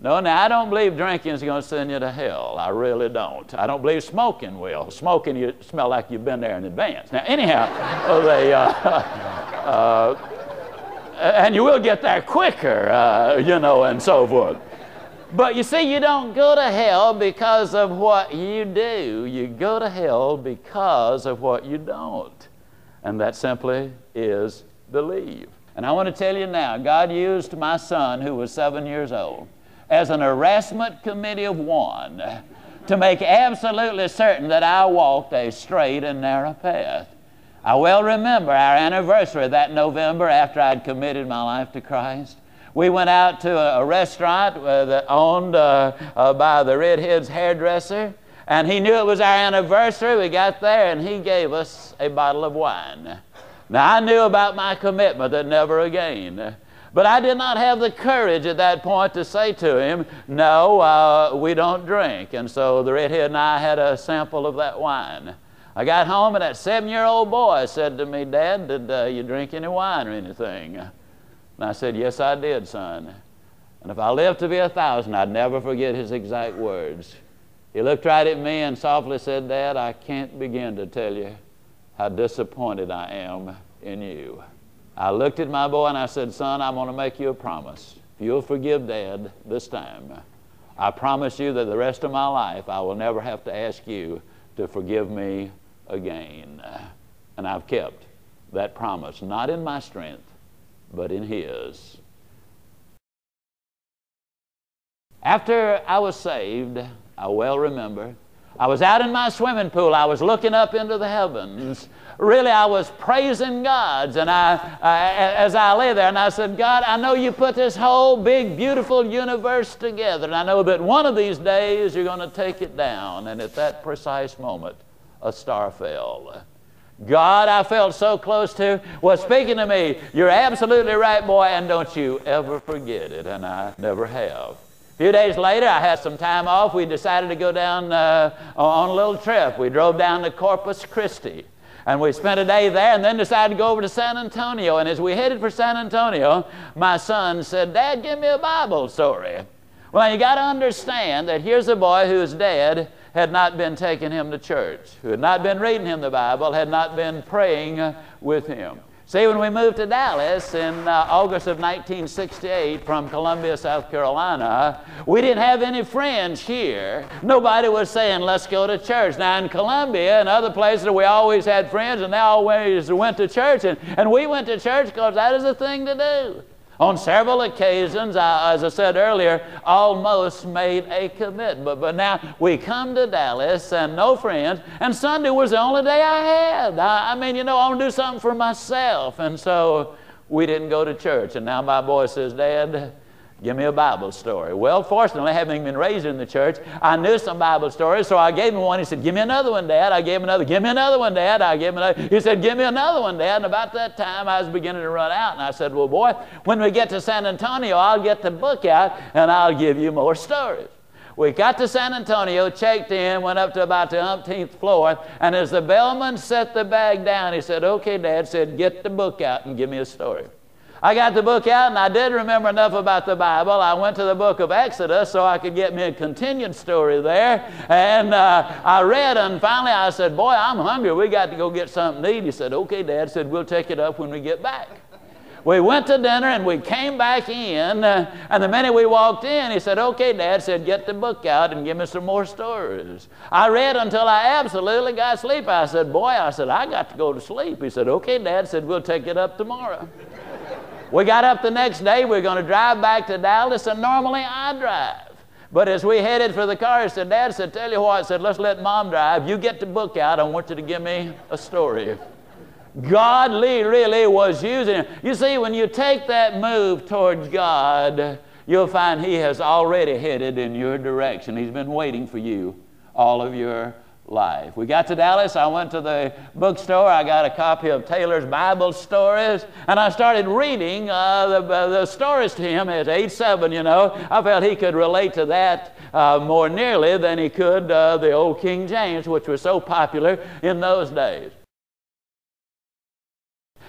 No, now I don't believe drinking is going to send you to hell. I really don't. I don't believe smoking will. Smoking, you smell like you've been there in advance. Now, anyhow, they, uh, uh, and you will get there quicker, uh, you know, and so forth. But you see, you don't go to hell because of what you do. You go to hell because of what you don't. And that simply is believe. And I want to tell you now, God used my son who was seven years old as an harassment committee of one to make absolutely certain that I walked a straight and narrow path. I well remember our anniversary that November after I'd committed my life to Christ. We went out to a, restaurant uh, owned uh, uh, by the redhead's hairdresser, and he knew it was our anniversary. We got there, and he gave us a bottle of wine. Now, I knew about my commitment that never again but I did not have the courage at that point to say to him, No, uh, we don't drink. And so the redhead and I had a sample of that wine. I got home and that seven year old boy said to me, Dad, did uh, you drink any wine or anything? And I said, Yes, I did, son. And if I live to be a thousand, I'd never forget his exact words. He looked right at me and softly said, Dad, I can't begin to tell you how disappointed I am in you. I looked at my boy and I said, Son, I'm going to make you a promise. If you'll forgive Dad this time, I promise you that the rest of my life I will never have to ask you to forgive me again. And I've kept that promise, not in my strength, but in His. After I was saved, I well remember, I was out in my swimming pool. I was looking up into the heavens really I was praising God's. And I, uh, as I lay there, and I said, God, I know you put this whole big, beautiful universe together, and I know that one of these days you're going to take it down. And at that precise moment, a star fell. God, I felt so close to, was speaking to me. You're absolutely right, boy, and don't you ever forget it. And I never have. A few days later, I had some time off. We decided to go down uh, on a little trip. We drove down to Corpus Christi. And we spent a day there and then decided to go over to San Antonio. And as we headed for San Antonio, my son said, Dad, give me a Bible story. Well, you got to understand that here's a boy whose dad had not been taking him to church, who had not been reading him the Bible, had not been praying with him. See, when we moved to Dallas in uh, August of 1968 from Columbia, South Carolina, we didn't have any friends here. Nobody was saying, let's go to church. Now, in Columbia and other places, we always had friends and they always went to church. And, and we went to church because that is a thing to do. On several occasions, I, as I said earlier, almost made a commitment. But now we come to Dallas and no friends, and Sunday was the only day I had. I, I mean, you know, I want to do something for myself. And so we didn't go to church. And now my boy says, Dad, Give me a Bible story. Well, fortunately, having been raised in the church, I knew some Bible stories, so I gave him one. He said, Give me another one, Dad. I gave him another. Give me another one, Dad. I gave him another. He said, Give me another one, Dad. And about that time, I was beginning to run out. And I said, Well, boy, when we get to San Antonio, I'll get the book out and I'll give you more stories. We got to San Antonio, checked in, went up to about the umpteenth floor, and as the bellman set the bag down, he said, Okay, Dad, said, Get the book out and give me a story. I got the book out and I did remember enough about the Bible. I went to the book of Exodus so I could get me a continued story there. And uh, I read and finally I said, Boy, I'm hungry. We got to go get something to eat. He said, Okay, Dad. said, We'll take it up when we get back. We went to dinner and we came back in. Uh, and the minute we walked in, he said, Okay, Dad, said, get the book out and give me some more stories. I read until I absolutely got sleep. I said, Boy, I said, I got to go to sleep. He said, Okay, Dad, said, We'll take it up tomorrow. We got up the next day, we are going to drive back to Dallas, and normally I drive. But as we headed for the car, he said, Dad said, tell you what, I said, let's let mom drive. You get the book out. I want you to give me a story. God really was using it. You see, when you take that move towards God, you'll find He has already headed in your direction. He's been waiting for you all of your life. We got to Dallas. I went to the bookstore. I got a copy of Taylor's Bible stories, and I started reading uh, the, uh, the, stories to him at age seven. You know, I felt he could relate to that uh, more nearly than he could uh, the old King James, which was so popular in those days.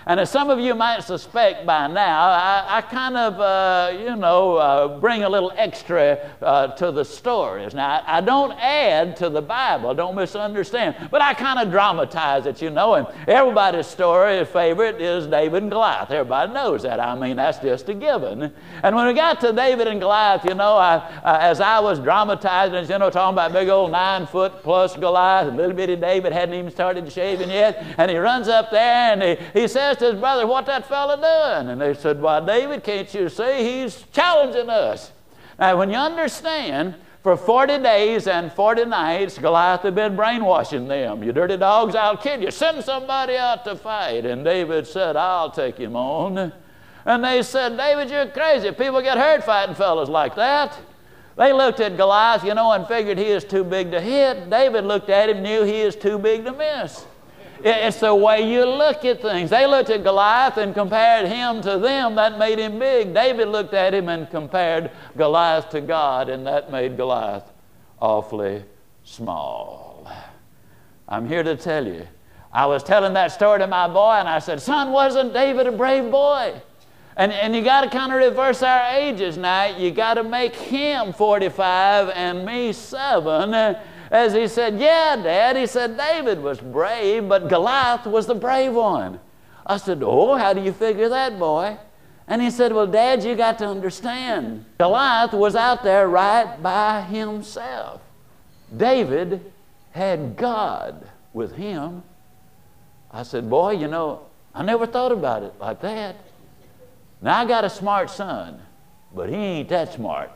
And as some of you might suspect by now, I, I kind of, uh, you know, uh, bring a little extra uh, to the stories. Now, I, I, don't add to the Bible, don't misunderstand, but I kind of dramatize it, you know. And everybody's story, favorite, is David and Goliath. Everybody knows that. I mean, that's just a given. And when we got to David and Goliath, you know, I, as I was dramatizing, you know, talking about big old nine foot plus Goliath, little bitty David hadn't even started shaving yet, and he runs up there and he, he says, asked his brother what that fella doing. And they said, Why, David, can't you see he's challenging us? Now, when you understand, for 40 days and 40 nights, Goliath had been brainwashing them. You dirty dogs, I'll kill you. Send somebody out to fight. And David said, I'll take him on. And they said, David, you're crazy. People get hurt fighting fellows like that. They looked at Goliath, you know, and figured he is too big to hit. David looked at him, knew he is too big to miss. It's the way you look at things. They looked at Goliath and compared him to them. That made him big. David looked at him and compared Goliath to God, and that made Goliath awfully small. I'm here to tell you. I was telling that story to my boy, and I said, Son, wasn't David a brave boy? And, and you got to kind of reverse our ages now. You got to make him 45 and me 7 as he said, Yeah, Dad. He said, David was brave, but Goliath was the brave one. I said, Oh, how do you figure that, boy? And he said, Well, Dad, you got to understand. Goliath was out there right by himself. David had God with him. I said, Boy, you know, I never thought about it like that. Now, I got a smart son, but he ain't that smart.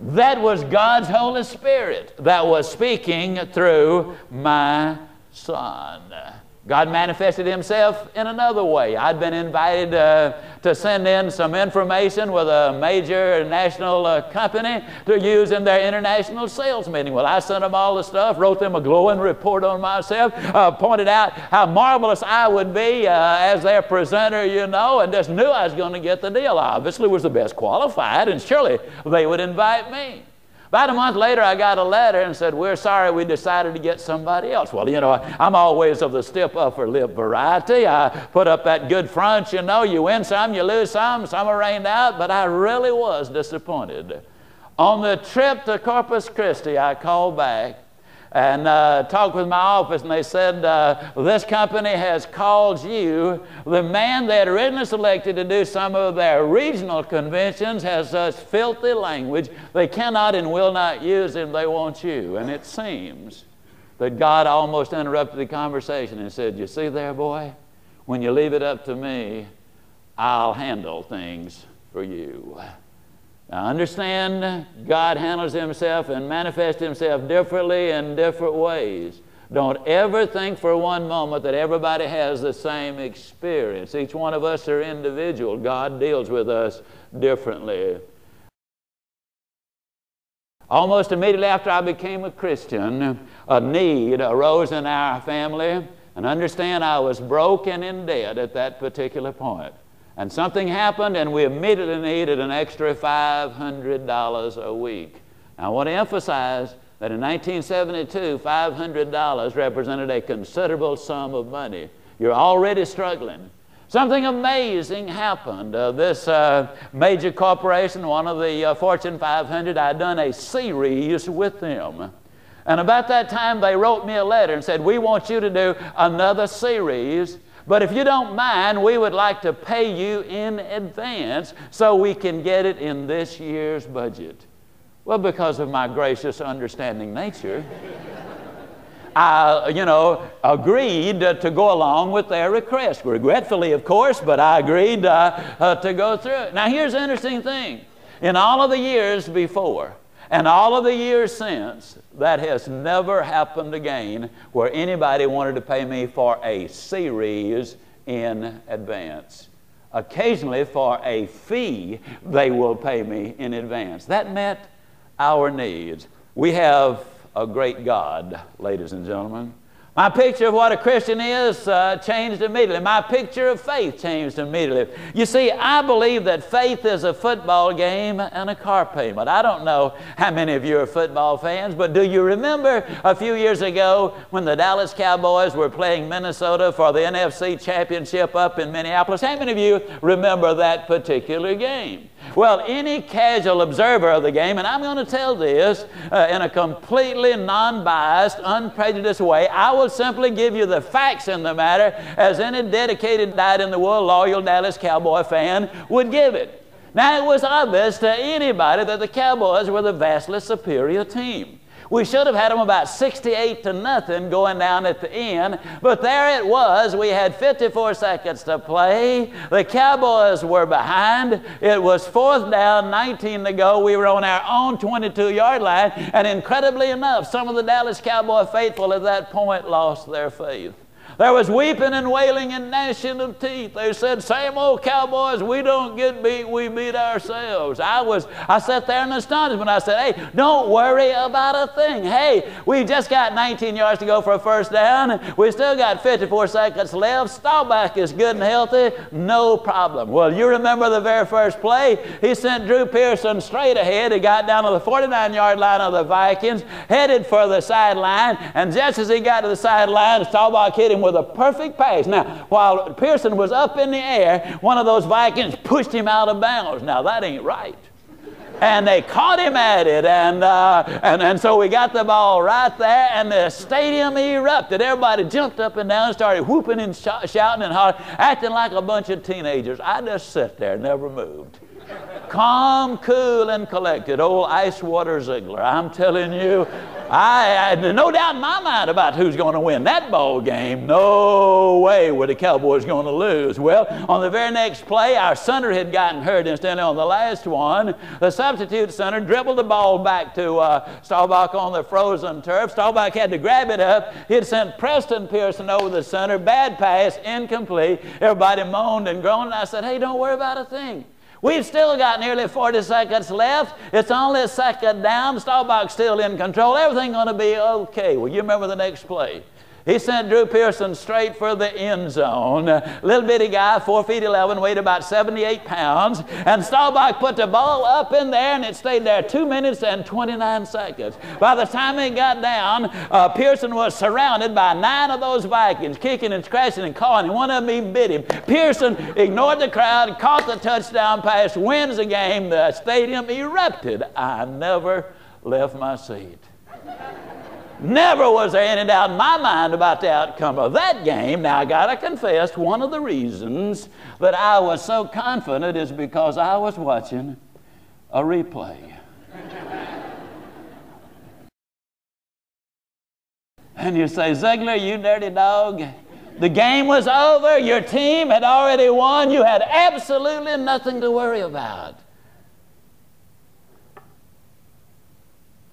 That was God's Holy Spirit that was speaking through my son. God manifested Himself in another way. I'd been invited uh, to send in some information with a major national uh, company to use in their international sales meeting. Well, I sent them all the stuff, wrote them a glowing report on myself, uh, pointed out how marvelous I would be uh, as their presenter, you know, and just knew I was going to get the deal. I obviously was the best qualified, and surely they would invite me. About a month later, I got a letter and said, We're sorry, we decided to get somebody else. Well, you know, I'm always of the stiff upper lip variety. I put up that good front, you know, you win some, you lose some, some are rained out, but I really was disappointed. On the trip to Corpus Christi, I called back and uh, talked with my office, and they said, uh, This company has called you. The man they had originally selected to do some of their regional conventions has such filthy language, they cannot and will not use him. They want you. And it seems that God almost interrupted the conversation and said, You see there, boy, when you leave it up to me, I'll handle things for you. Now, understand God handles Himself and manifests Himself differently in different ways. Don't ever think for one moment that everybody has the same experience. Each one of us are individual. God deals with us differently. Almost immediately after I became a Christian, a need arose in our family. And understand, I was broken in debt at that particular point and something happened, and we immediately needed an extra $500 a week. Now, I want to emphasize that in 1972, $500 represented a considerable sum of money. You're already struggling. Something amazing happened. Uh, this uh, major corporation, one of the uh, Fortune 500, I'd done a series with them. And about that time, they wrote me a letter and said, We want you to do another series but if you don't mind, we would like to pay you in advance so we can get it in this year's budget. Well, because of my gracious, understanding nature, I, you know, agreed uh, to go along with their request. Regretfully, of course, but I agreed uh, uh, to go through it. Now, here's the interesting thing. In all of the years before, and all of the years since, that has never happened again where anybody wanted to pay me for a series in advance. Occasionally, for a fee, they will pay me in advance. That met our needs. We have a great God, ladies and gentlemen. My picture of what a Christian is uh, changed immediately. My picture of faith changed immediately. You see, I believe that faith is a football game and a car payment. I don't know how many of you are football fans, but do you remember a few years ago when the Dallas Cowboys were playing Minnesota for the NFC Championship up in Minneapolis? How many of you remember that particular game? Well, any casual observer of the game, and I'm going to tell this uh, in a completely non biased, unprejudiced way, I simply give you the facts in the matter as any dedicated, dyed in the wool, loyal Dallas Cowboy fan would give it. Now, it was obvious to anybody that the Cowboys were the vastly superior team. We should have had them about 68 to nothing going down at the end, but there it was. We had 54 seconds to play. The Cowboys were behind. It was fourth down, 19 to go. We were on our own 22 yard line, and incredibly enough, some of the Dallas Cowboy faithful at that point lost their faith. There was weeping and wailing and gnashing of teeth. They said, Same old cowboys, we don't get beat, we beat ourselves. I was, I sat there in astonishment. I said, Hey, don't worry about a thing. Hey, we just got 19 yards to go for a first down. We still got 54 seconds left. Staubach is good and healthy, no problem. Well, you remember the very first play? He sent Drew Pearson straight ahead. He got down to the 49 yard line of the Vikings, headed for the sideline, and just as he got to the sideline, Staubach hit him with a perfect pass. Now, while Pearson was up in the air, one of those Vikings pushed him out of bounds. Now, that ain't right. And they caught him at it, and, uh, and, and so we got the ball right there, and the stadium erupted. Everybody jumped up and down, started whooping and sh- shouting and hollering, acting like a bunch of teenagers. I just sat there, never moved. Calm, cool, and collected. Old Ice Water Ziglar. I'm telling you, I had no doubt in my mind about who's going to win that ball game. No way were the Cowboys going to lose. Well, on the very next play, our center had gotten hurt. Instead, on the last one, the substitute center dribbled the ball back to uh, Staubach on the frozen turf. Staubach had to grab it up. He had sent Preston Pearson over the center. Bad pass, incomplete. Everybody moaned and groaned. And I said, hey, don't worry about a thing. We've still got nearly 40 seconds left. It's only a second down. Staubach's still in control. Everything's going to be okay. Well, you remember the next play. He sent Drew Pearson straight for the end zone. Little bitty guy, 4 feet 11, weighed about 78 pounds. And Staubach put the ball up in there and it stayed there 2 minutes and 29 seconds. By the time he got down, uh, Pearson was surrounded by nine of those Vikings, kicking and scratching and clawing, and one of them even bit him. Pearson ignored the crowd, caught the touchdown pass, wins the game. The stadium erupted. I never left my seat. Never was there any doubt in my mind about the outcome of that game. Now, I got to confess, one of the reasons that I was so confident is because I was watching a replay. and you say, Ziglar, you dirty dog. The game was over. Your team had already won. You had absolutely nothing to worry about.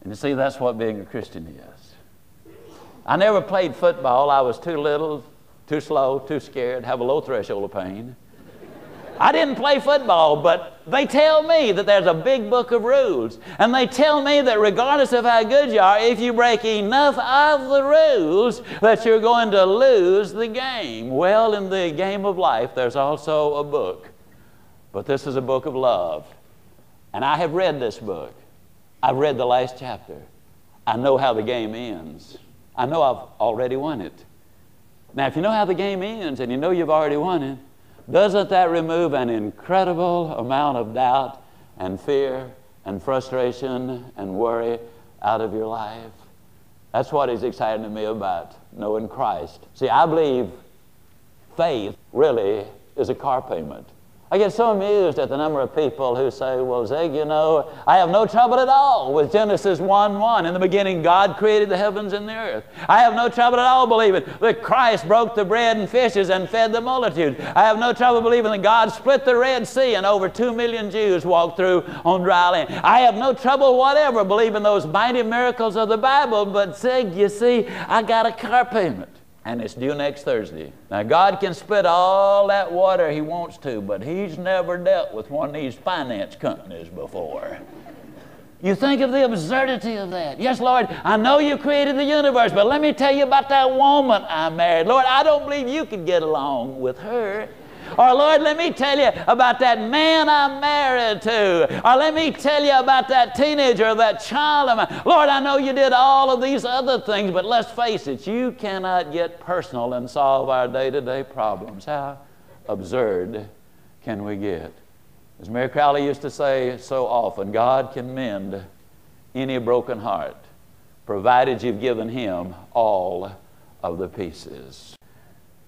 And you see, that's what being a Christian is. I never played football. I was too little, too slow, too scared, have a low threshold of pain. I didn't play football, but they tell me that there's a big book of rules. And they tell me that regardless of how good you are, if you break enough of the rules, that you're going to lose the game. Well, in the game of life, there's also a book. But this is a book of love. And I have read this book. I've read the last chapter. I know how the game ends. I know I've already won it. Now, if you know how the game ends and you know you've already won it, doesn't that remove an incredible amount of doubt and fear and frustration and worry out of your life? That's what is exciting to me about knowing Christ. See, I believe faith really is a car payment. I get so amused at the number of people who say, Well, Zig, you know, I have no trouble at all with Genesis 1 1. In the beginning, God created the heavens and the earth. I have no trouble at all believing that Christ broke the bread and fishes and fed the multitude. I have no trouble believing that God split the Red Sea and over 2 million Jews walked through on dry land. I have no trouble whatever believing those mighty miracles of the Bible, but Zig, you see, I got a car payment and it's due next Thursday. Now, God can split all that water He wants to, but He's never dealt with one of these finance companies before. You think of the absurdity of that. Yes, Lord, I know you created the universe, but let me tell you about that woman I married. Lord, I don't believe you could get along with her. Or, Lord, let me tell you about that man I'm married to. Or let me tell you about that teenager or that child of mine. Lord, I know you did all of these other things, but let's face it, you cannot get personal and solve our day to day problems. How absurd can we get? As Mary Crowley used to say so often, God can mend any broken heart, provided you've given Him all of the pieces.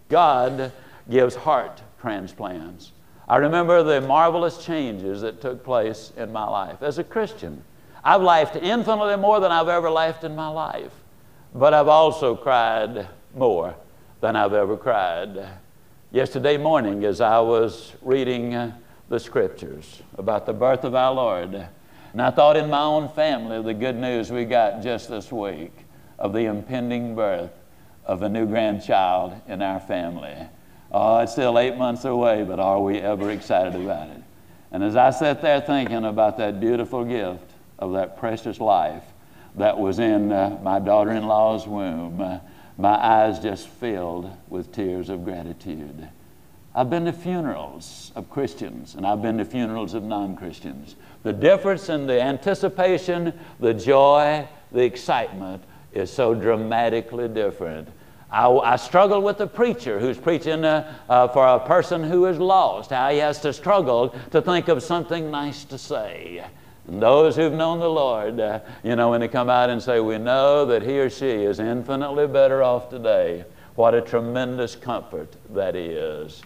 God gives heart transplants. I remember the marvelous changes that took place in my life. As a Christian, I've laughed infinitely more than I've ever laughed in my life, but I've also cried more than I've ever cried. Yesterday morning, as I was reading uh, the scriptures about the birth of our Lord, and I thought in my own family of the good news we got just this week of the impending birth of a new grandchild in our family. Oh, it's still eight months away, but are we ever excited about it? And as I sat there thinking about that beautiful gift of that precious life that was in uh, my daughter in law's womb, uh, my eyes just filled with tears of gratitude. I've been to funerals of Christians and I've been to funerals of non Christians. The difference in the anticipation, the joy, the excitement is so dramatically different. I, I struggle with the preacher who's preaching uh, uh, for a person who is lost, how he has to struggle to think of something nice to say. And those who've known the Lord, uh, you know, when they come out and say, We know that he or she is infinitely better off today, what a tremendous comfort that is.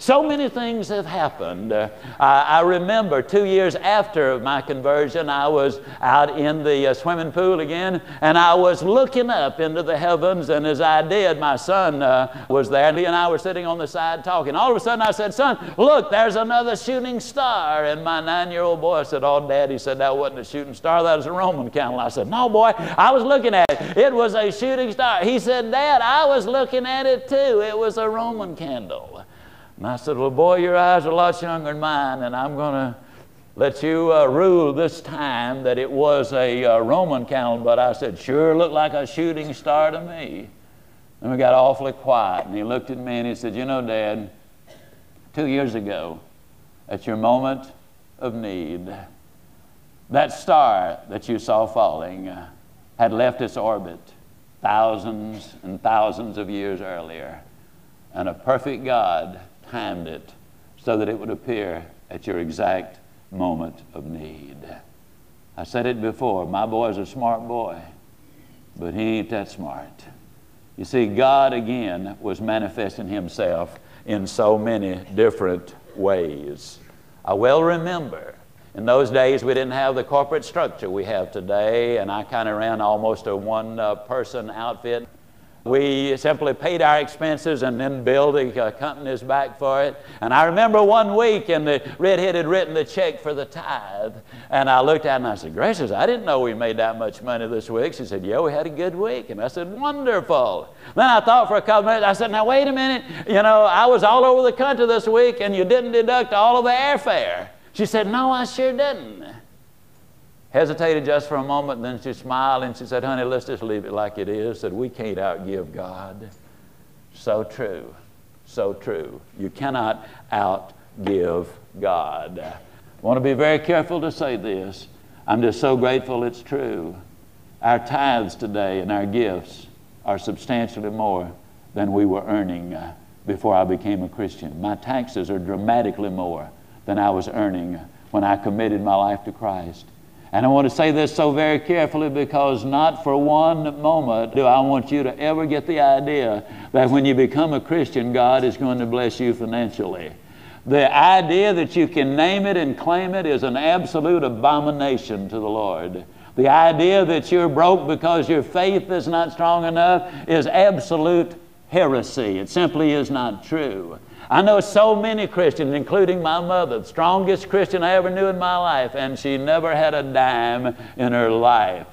So many things have happened. Uh, I, remember two years after my conversion, I was out in the uh, swimming pool again, and I was looking up into the heavens. And as I did, my son uh, was there, and he and I were sitting on the side talking. All of a sudden, I said, Son, look, there's another shooting star. And my nine year old boy said, Oh, Dad, he said, That wasn't a shooting star, that was a Roman candle. I said, No, boy, I was looking at it. It was a shooting star. He said, Dad, I was looking at it too. It was a Roman candle. And I said, Well, boy, your eyes are lots younger than mine, and I'm going to let you uh, rule this time that it was a uh, Roman candle. But I said, Sure looked like a shooting star to me. And we got awfully quiet, and he looked at me and he said, You know, Dad, two years ago, at your moment of need, that star that you saw falling uh, had left its orbit thousands and thousands of years earlier. And a perfect God timed it so that it would appear at your exact moment of need. I said it before my boy's a smart boy, but he ain't that smart. You see, God again was manifesting Himself in so many different ways. I well remember in those days we didn't have the corporate structure we have today, and I kind of ran almost a one uh, person outfit. We simply paid our expenses and then billed the uh, companies back for it. And I remember one week, and the redhead had written the check for the tithe. And I looked at it and I said, Gracious, I didn't know we made that much money this week. She said, Yeah, we had a good week. And I said, Wonderful. Then I thought for a couple minutes, I said, Now, wait a minute. You know, I was all over the country this week, and you didn't deduct all of the airfare. She said, No, I sure didn't hesitated just for a moment, then she smiled and she said, Honey, let's just leave it like it is. Said, We can't outgive God. So true. So true. You cannot outgive God. I want to be very careful to say this. I'm just so grateful it's true. Our tithes today and our gifts are substantially more than we were earning uh, before I became a Christian. My taxes are dramatically more than I was earning when I committed my life to Christ. And I want to say this so very carefully because not for one moment do I want you to ever get the idea that when you become a Christian, God is going to bless you financially. The idea that you can name it and claim it is an absolute abomination to the Lord. The idea that you're broke because your faith is not strong enough is absolute heresy. It simply is not true. I know so many Christians, including my mother, the strongest Christian I ever knew in my life, and she never had a dime in her life.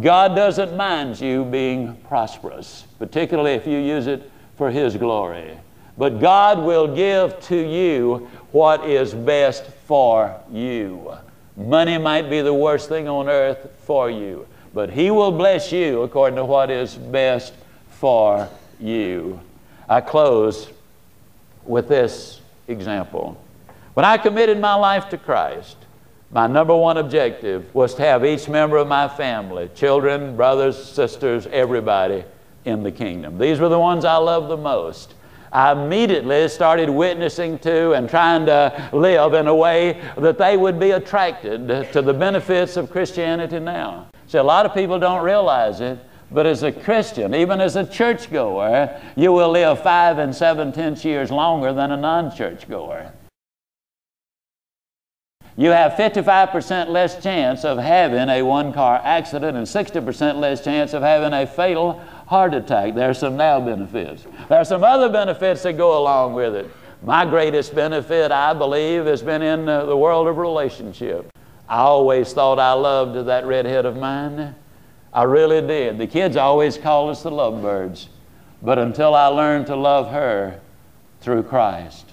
God doesn't mind you being prosperous, particularly if you use it for His glory. But God will give to you what is best for you. Money might be the worst thing on earth for you, but He will bless you according to what is best for you. I close with this example. When I committed my life to Christ, my number one objective was to have each member of my family, children, brothers, sisters, everybody in the kingdom. These were the ones I loved the most. I immediately started witnessing to and trying to live in a way that they would be attracted to the benefits of Christianity now. See, a lot of people don't realize it, but as a Christian, even as a churchgoer, you will live five and seven tenths years longer than a non churchgoer. You have 55% less chance of having a one car accident and 60% less chance of having a fatal heart attack. There are some now benefits. There are some other benefits that go along with it. My greatest benefit, I believe, has been in uh, the world of relationship. I always thought I loved that redhead of mine. I really did. The kids always called us the lovebirds. But until I learned to love her through Christ,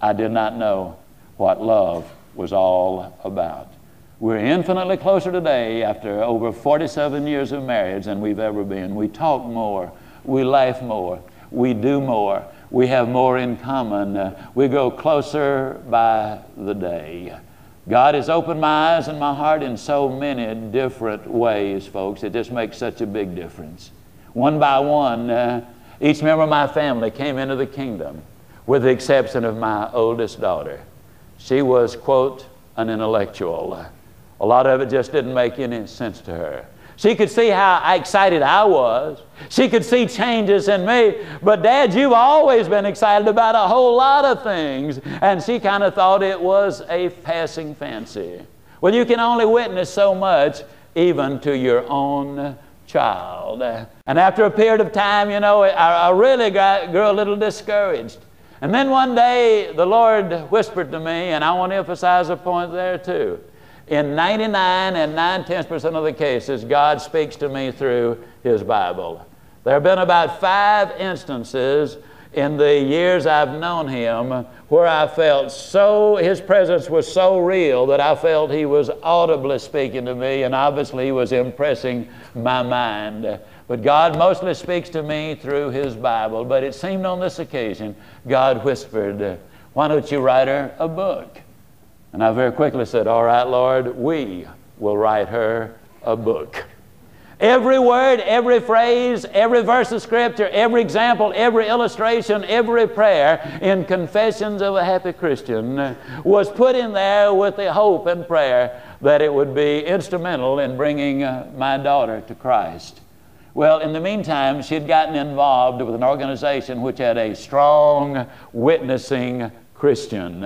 I did not know what love was all about. We're infinitely closer today after over 47 years of marriage than we've ever been. We talk more, we laugh more, we do more, we have more in common, uh, we go closer by the day. God has opened my eyes and my heart in so many different ways, folks. It just makes such a big difference. One by one, uh, each member of my family came into the kingdom, with the exception of my oldest daughter. She was, quote, an intellectual. A lot of it just didn't make any sense to her. She could see how excited I was. She could see changes in me. But, Dad, you've always been excited about a whole lot of things. And she kind of thought it was a passing fancy. Well, you can only witness so much, even to your own child. And after a period of time, you know, I, I really got, grew a little discouraged. And then one day, the Lord whispered to me, and I want to emphasize a point there too. In 99 and 9 tenths percent of the cases, God speaks to me through His Bible. There have been about five instances in the years I've known Him where I felt so, His presence was so real that I felt He was audibly speaking to me, and obviously He was impressing my mind. But God mostly speaks to me through His Bible. But it seemed on this occasion, God whispered, Why don't you write her a book? And I very quickly said, All right, Lord, we will write her a book. Every word, every phrase, every verse of Scripture, every example, every illustration, every prayer in Confessions of a Happy Christian was put in there with the hope and prayer that it would be instrumental in bringing uh, my daughter to Christ. Well, in the meantime, she had gotten involved with an organization which had a strong witnessing Christian.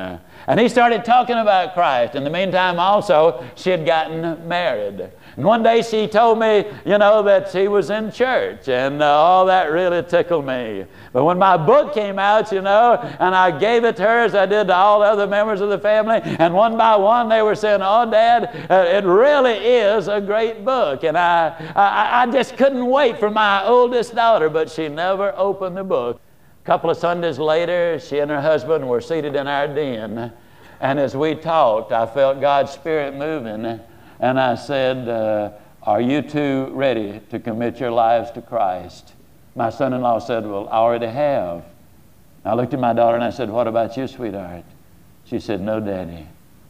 And he started talking about Christ. In the meantime, also, she had gotten married. And one day she told me, you know, that she was in church, and uh, all that really tickled me. But when my book came out, you know, and I gave it to her as I did to all the other members of the family, and one by one they were saying, Oh, Dad, uh, it really is a great book. And I, I, I just couldn't wait for my oldest daughter, but she never opened the book. A couple of Sundays later, she and her husband were seated in our den. And as we talked, I felt God's Spirit moving. And I said, uh, Are you two ready to commit your lives to Christ? My son in law said, Well, I already have. I looked at my daughter and I said, What about you, sweetheart? She said, No, Daddy,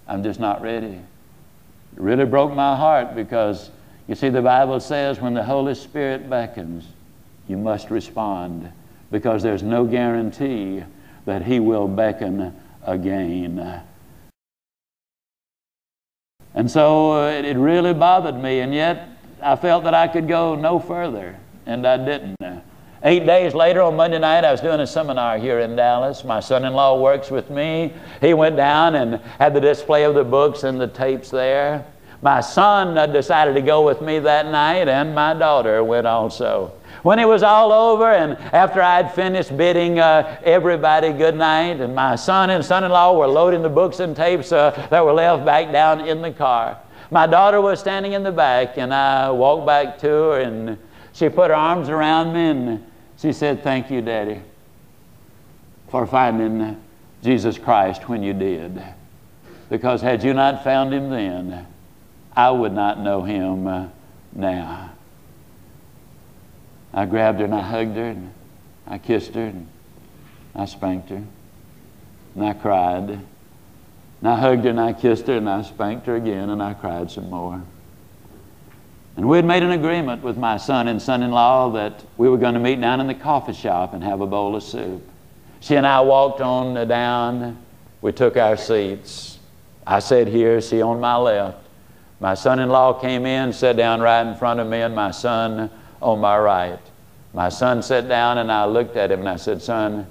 I'm just not ready. It really broke my heart because you see, the Bible says when the Holy Spirit beckons, you must respond because there's no guarantee that He will beckon again. And so uh, it, really bothered me, and yet I felt that I could go no further, and I didn't. Eight days later, on Monday night, I was doing a seminar here in Dallas. My son in law works with me. He went down and had the display of the books and the tapes there. My son uh, decided to go with me that night, and my daughter went also. When it was all over, and after I'd finished bidding uh, everybody good night, and my son and son in law were loading the books and tapes uh, that were left back down in the car, my daughter was standing in the back, and I walked back to her, and she put her arms around me, and she said, Thank you, Daddy, for finding Jesus Christ when you did. Because had you not found him then, I would not know him uh, now. I grabbed her and I hugged her and I kissed her and I spanked her and I cried. And I hugged her and I kissed her and I spanked her again and I cried some more. And we had made an agreement with my son and son in law that we were going to meet down in the coffee shop and have a bowl of soup. She and I walked on down. We took our seats. I sat here, she on my left. My son in law came in, sat down right in front of me, and my son on my right. My son sat down and I looked at him and I said, Son,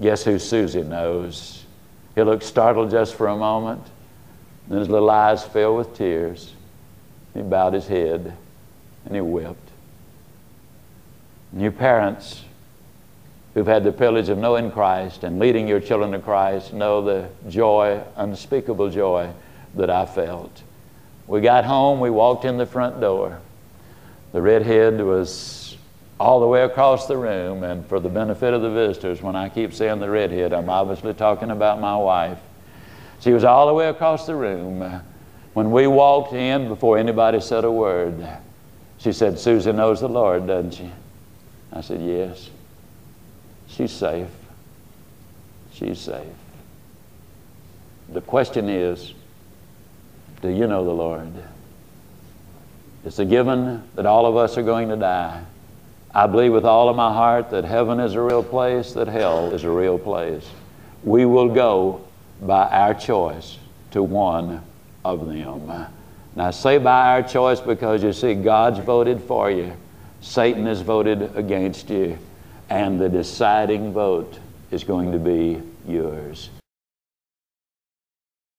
guess who Susie knows? He looked startled just for a moment. Then his little eyes filled with tears. He bowed his head and he wept. You parents who've had the privilege of knowing Christ and leading your children to Christ know the joy, unspeakable joy that I felt. We got home, we walked in the front door. The redhead was all the way across the room, and for the benefit of the visitors, when I keep saying the redhead, I'm obviously talking about my wife. She was all the way across the room. When we walked in, before anybody said a word, she said, Susie knows the Lord, doesn't she? I said, Yes. She's safe. She's safe. The question is, do you know the Lord? It's a given that all of us are going to die. I believe with all of my heart that heaven is a real place, that hell is a real place. We will go by our choice to one of them. And I say by our choice because you see, God's voted for you, Satan has voted against you, and the deciding vote is going to be yours.